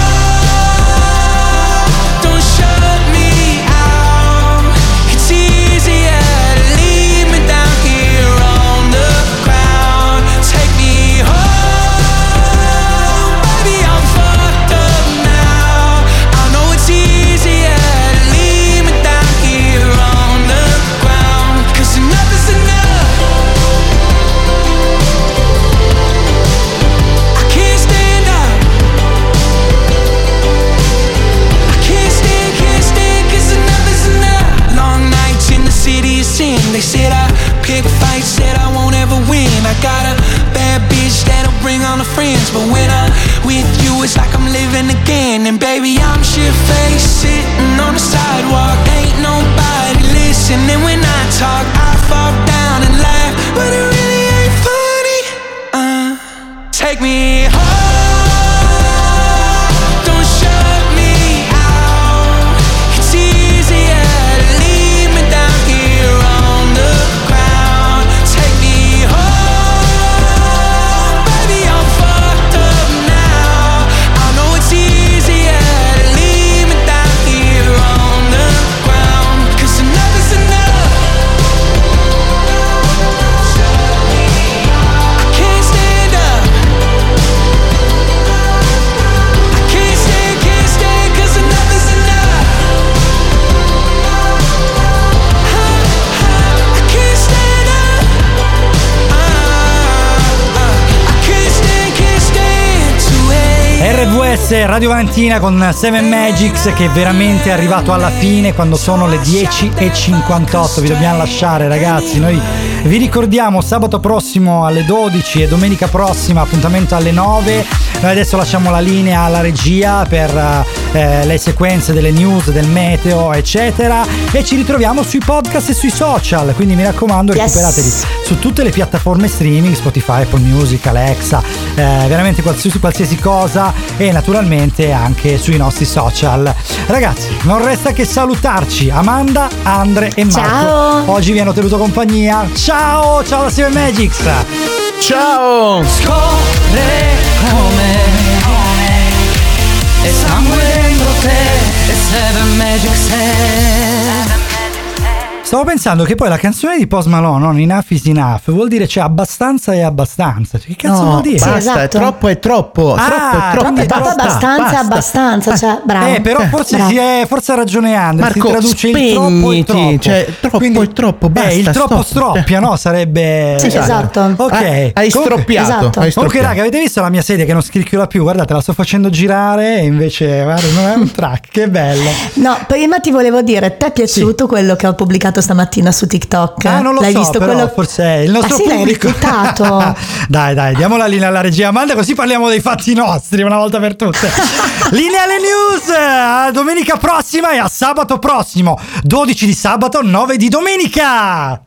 RVS Radio Valentina con Seven Magics che è veramente arrivato alla fine quando sono le 10.58 vi dobbiamo lasciare ragazzi noi vi ricordiamo sabato prossimo alle 12 e domenica prossima appuntamento alle 9 Noi adesso lasciamo la linea alla regia per eh, le sequenze delle news, del meteo, eccetera. E ci ritroviamo sui podcast e sui social. Quindi mi raccomando, Yes. recuperateli su tutte le piattaforme streaming, Spotify, Apple Music, Alexa, eh, veramente qualsiasi, qualsiasi cosa e naturalmente anche sui nostri social. Ragazzi, non resta che salutarci. Amanda, Andre e Marco. Ciao. Oggi vi hanno tenuto compagnia. Ciao, ciao da Seven Magics. Ciao! Scorre come E sangue dentro te E Seven Magic Set Stavo pensando che poi la canzone di Post Malone, non Enough is Enough, vuol dire c'è abbastanza e abbastanza. Che cazzo No, vuol dire? basta, esatto. è troppo, è troppo, Ah, troppo, è troppo. quindi troppo, abbastanza, basta. abbastanza, cioè, bravo. Eh, però forse, Bravo. si è, forse ha ragione Andre. Marco, si traduce il troppo e il spegniti, troppo. cioè, troppo Quindi- e troppo, basta, Eh, il troppo stop. stroppia, no? Sarebbe. Sì, esatto. Ok. Ah, hai Comunque- stroppiato, esatto. hai Comunque, stroppiato. raga, avete visto la mia sedia che non scricchiola più? Guardate, la sto facendo girare e invece, guarda, non è un track. Che bello. No, prima ti volevo dire, ti è piaciuto quello che ho pubblicato stamattina su TikTok? Ah, non lo L'hai so, visto quello? forse è il nostro ah, sì, pubblico. dai, dai, diamo la linea alla regia Amanda così parliamo dei fatti nostri una volta per tutte. linea alle news a domenica prossima e a sabato prossimo, 12 di sabato, 9 di domenica.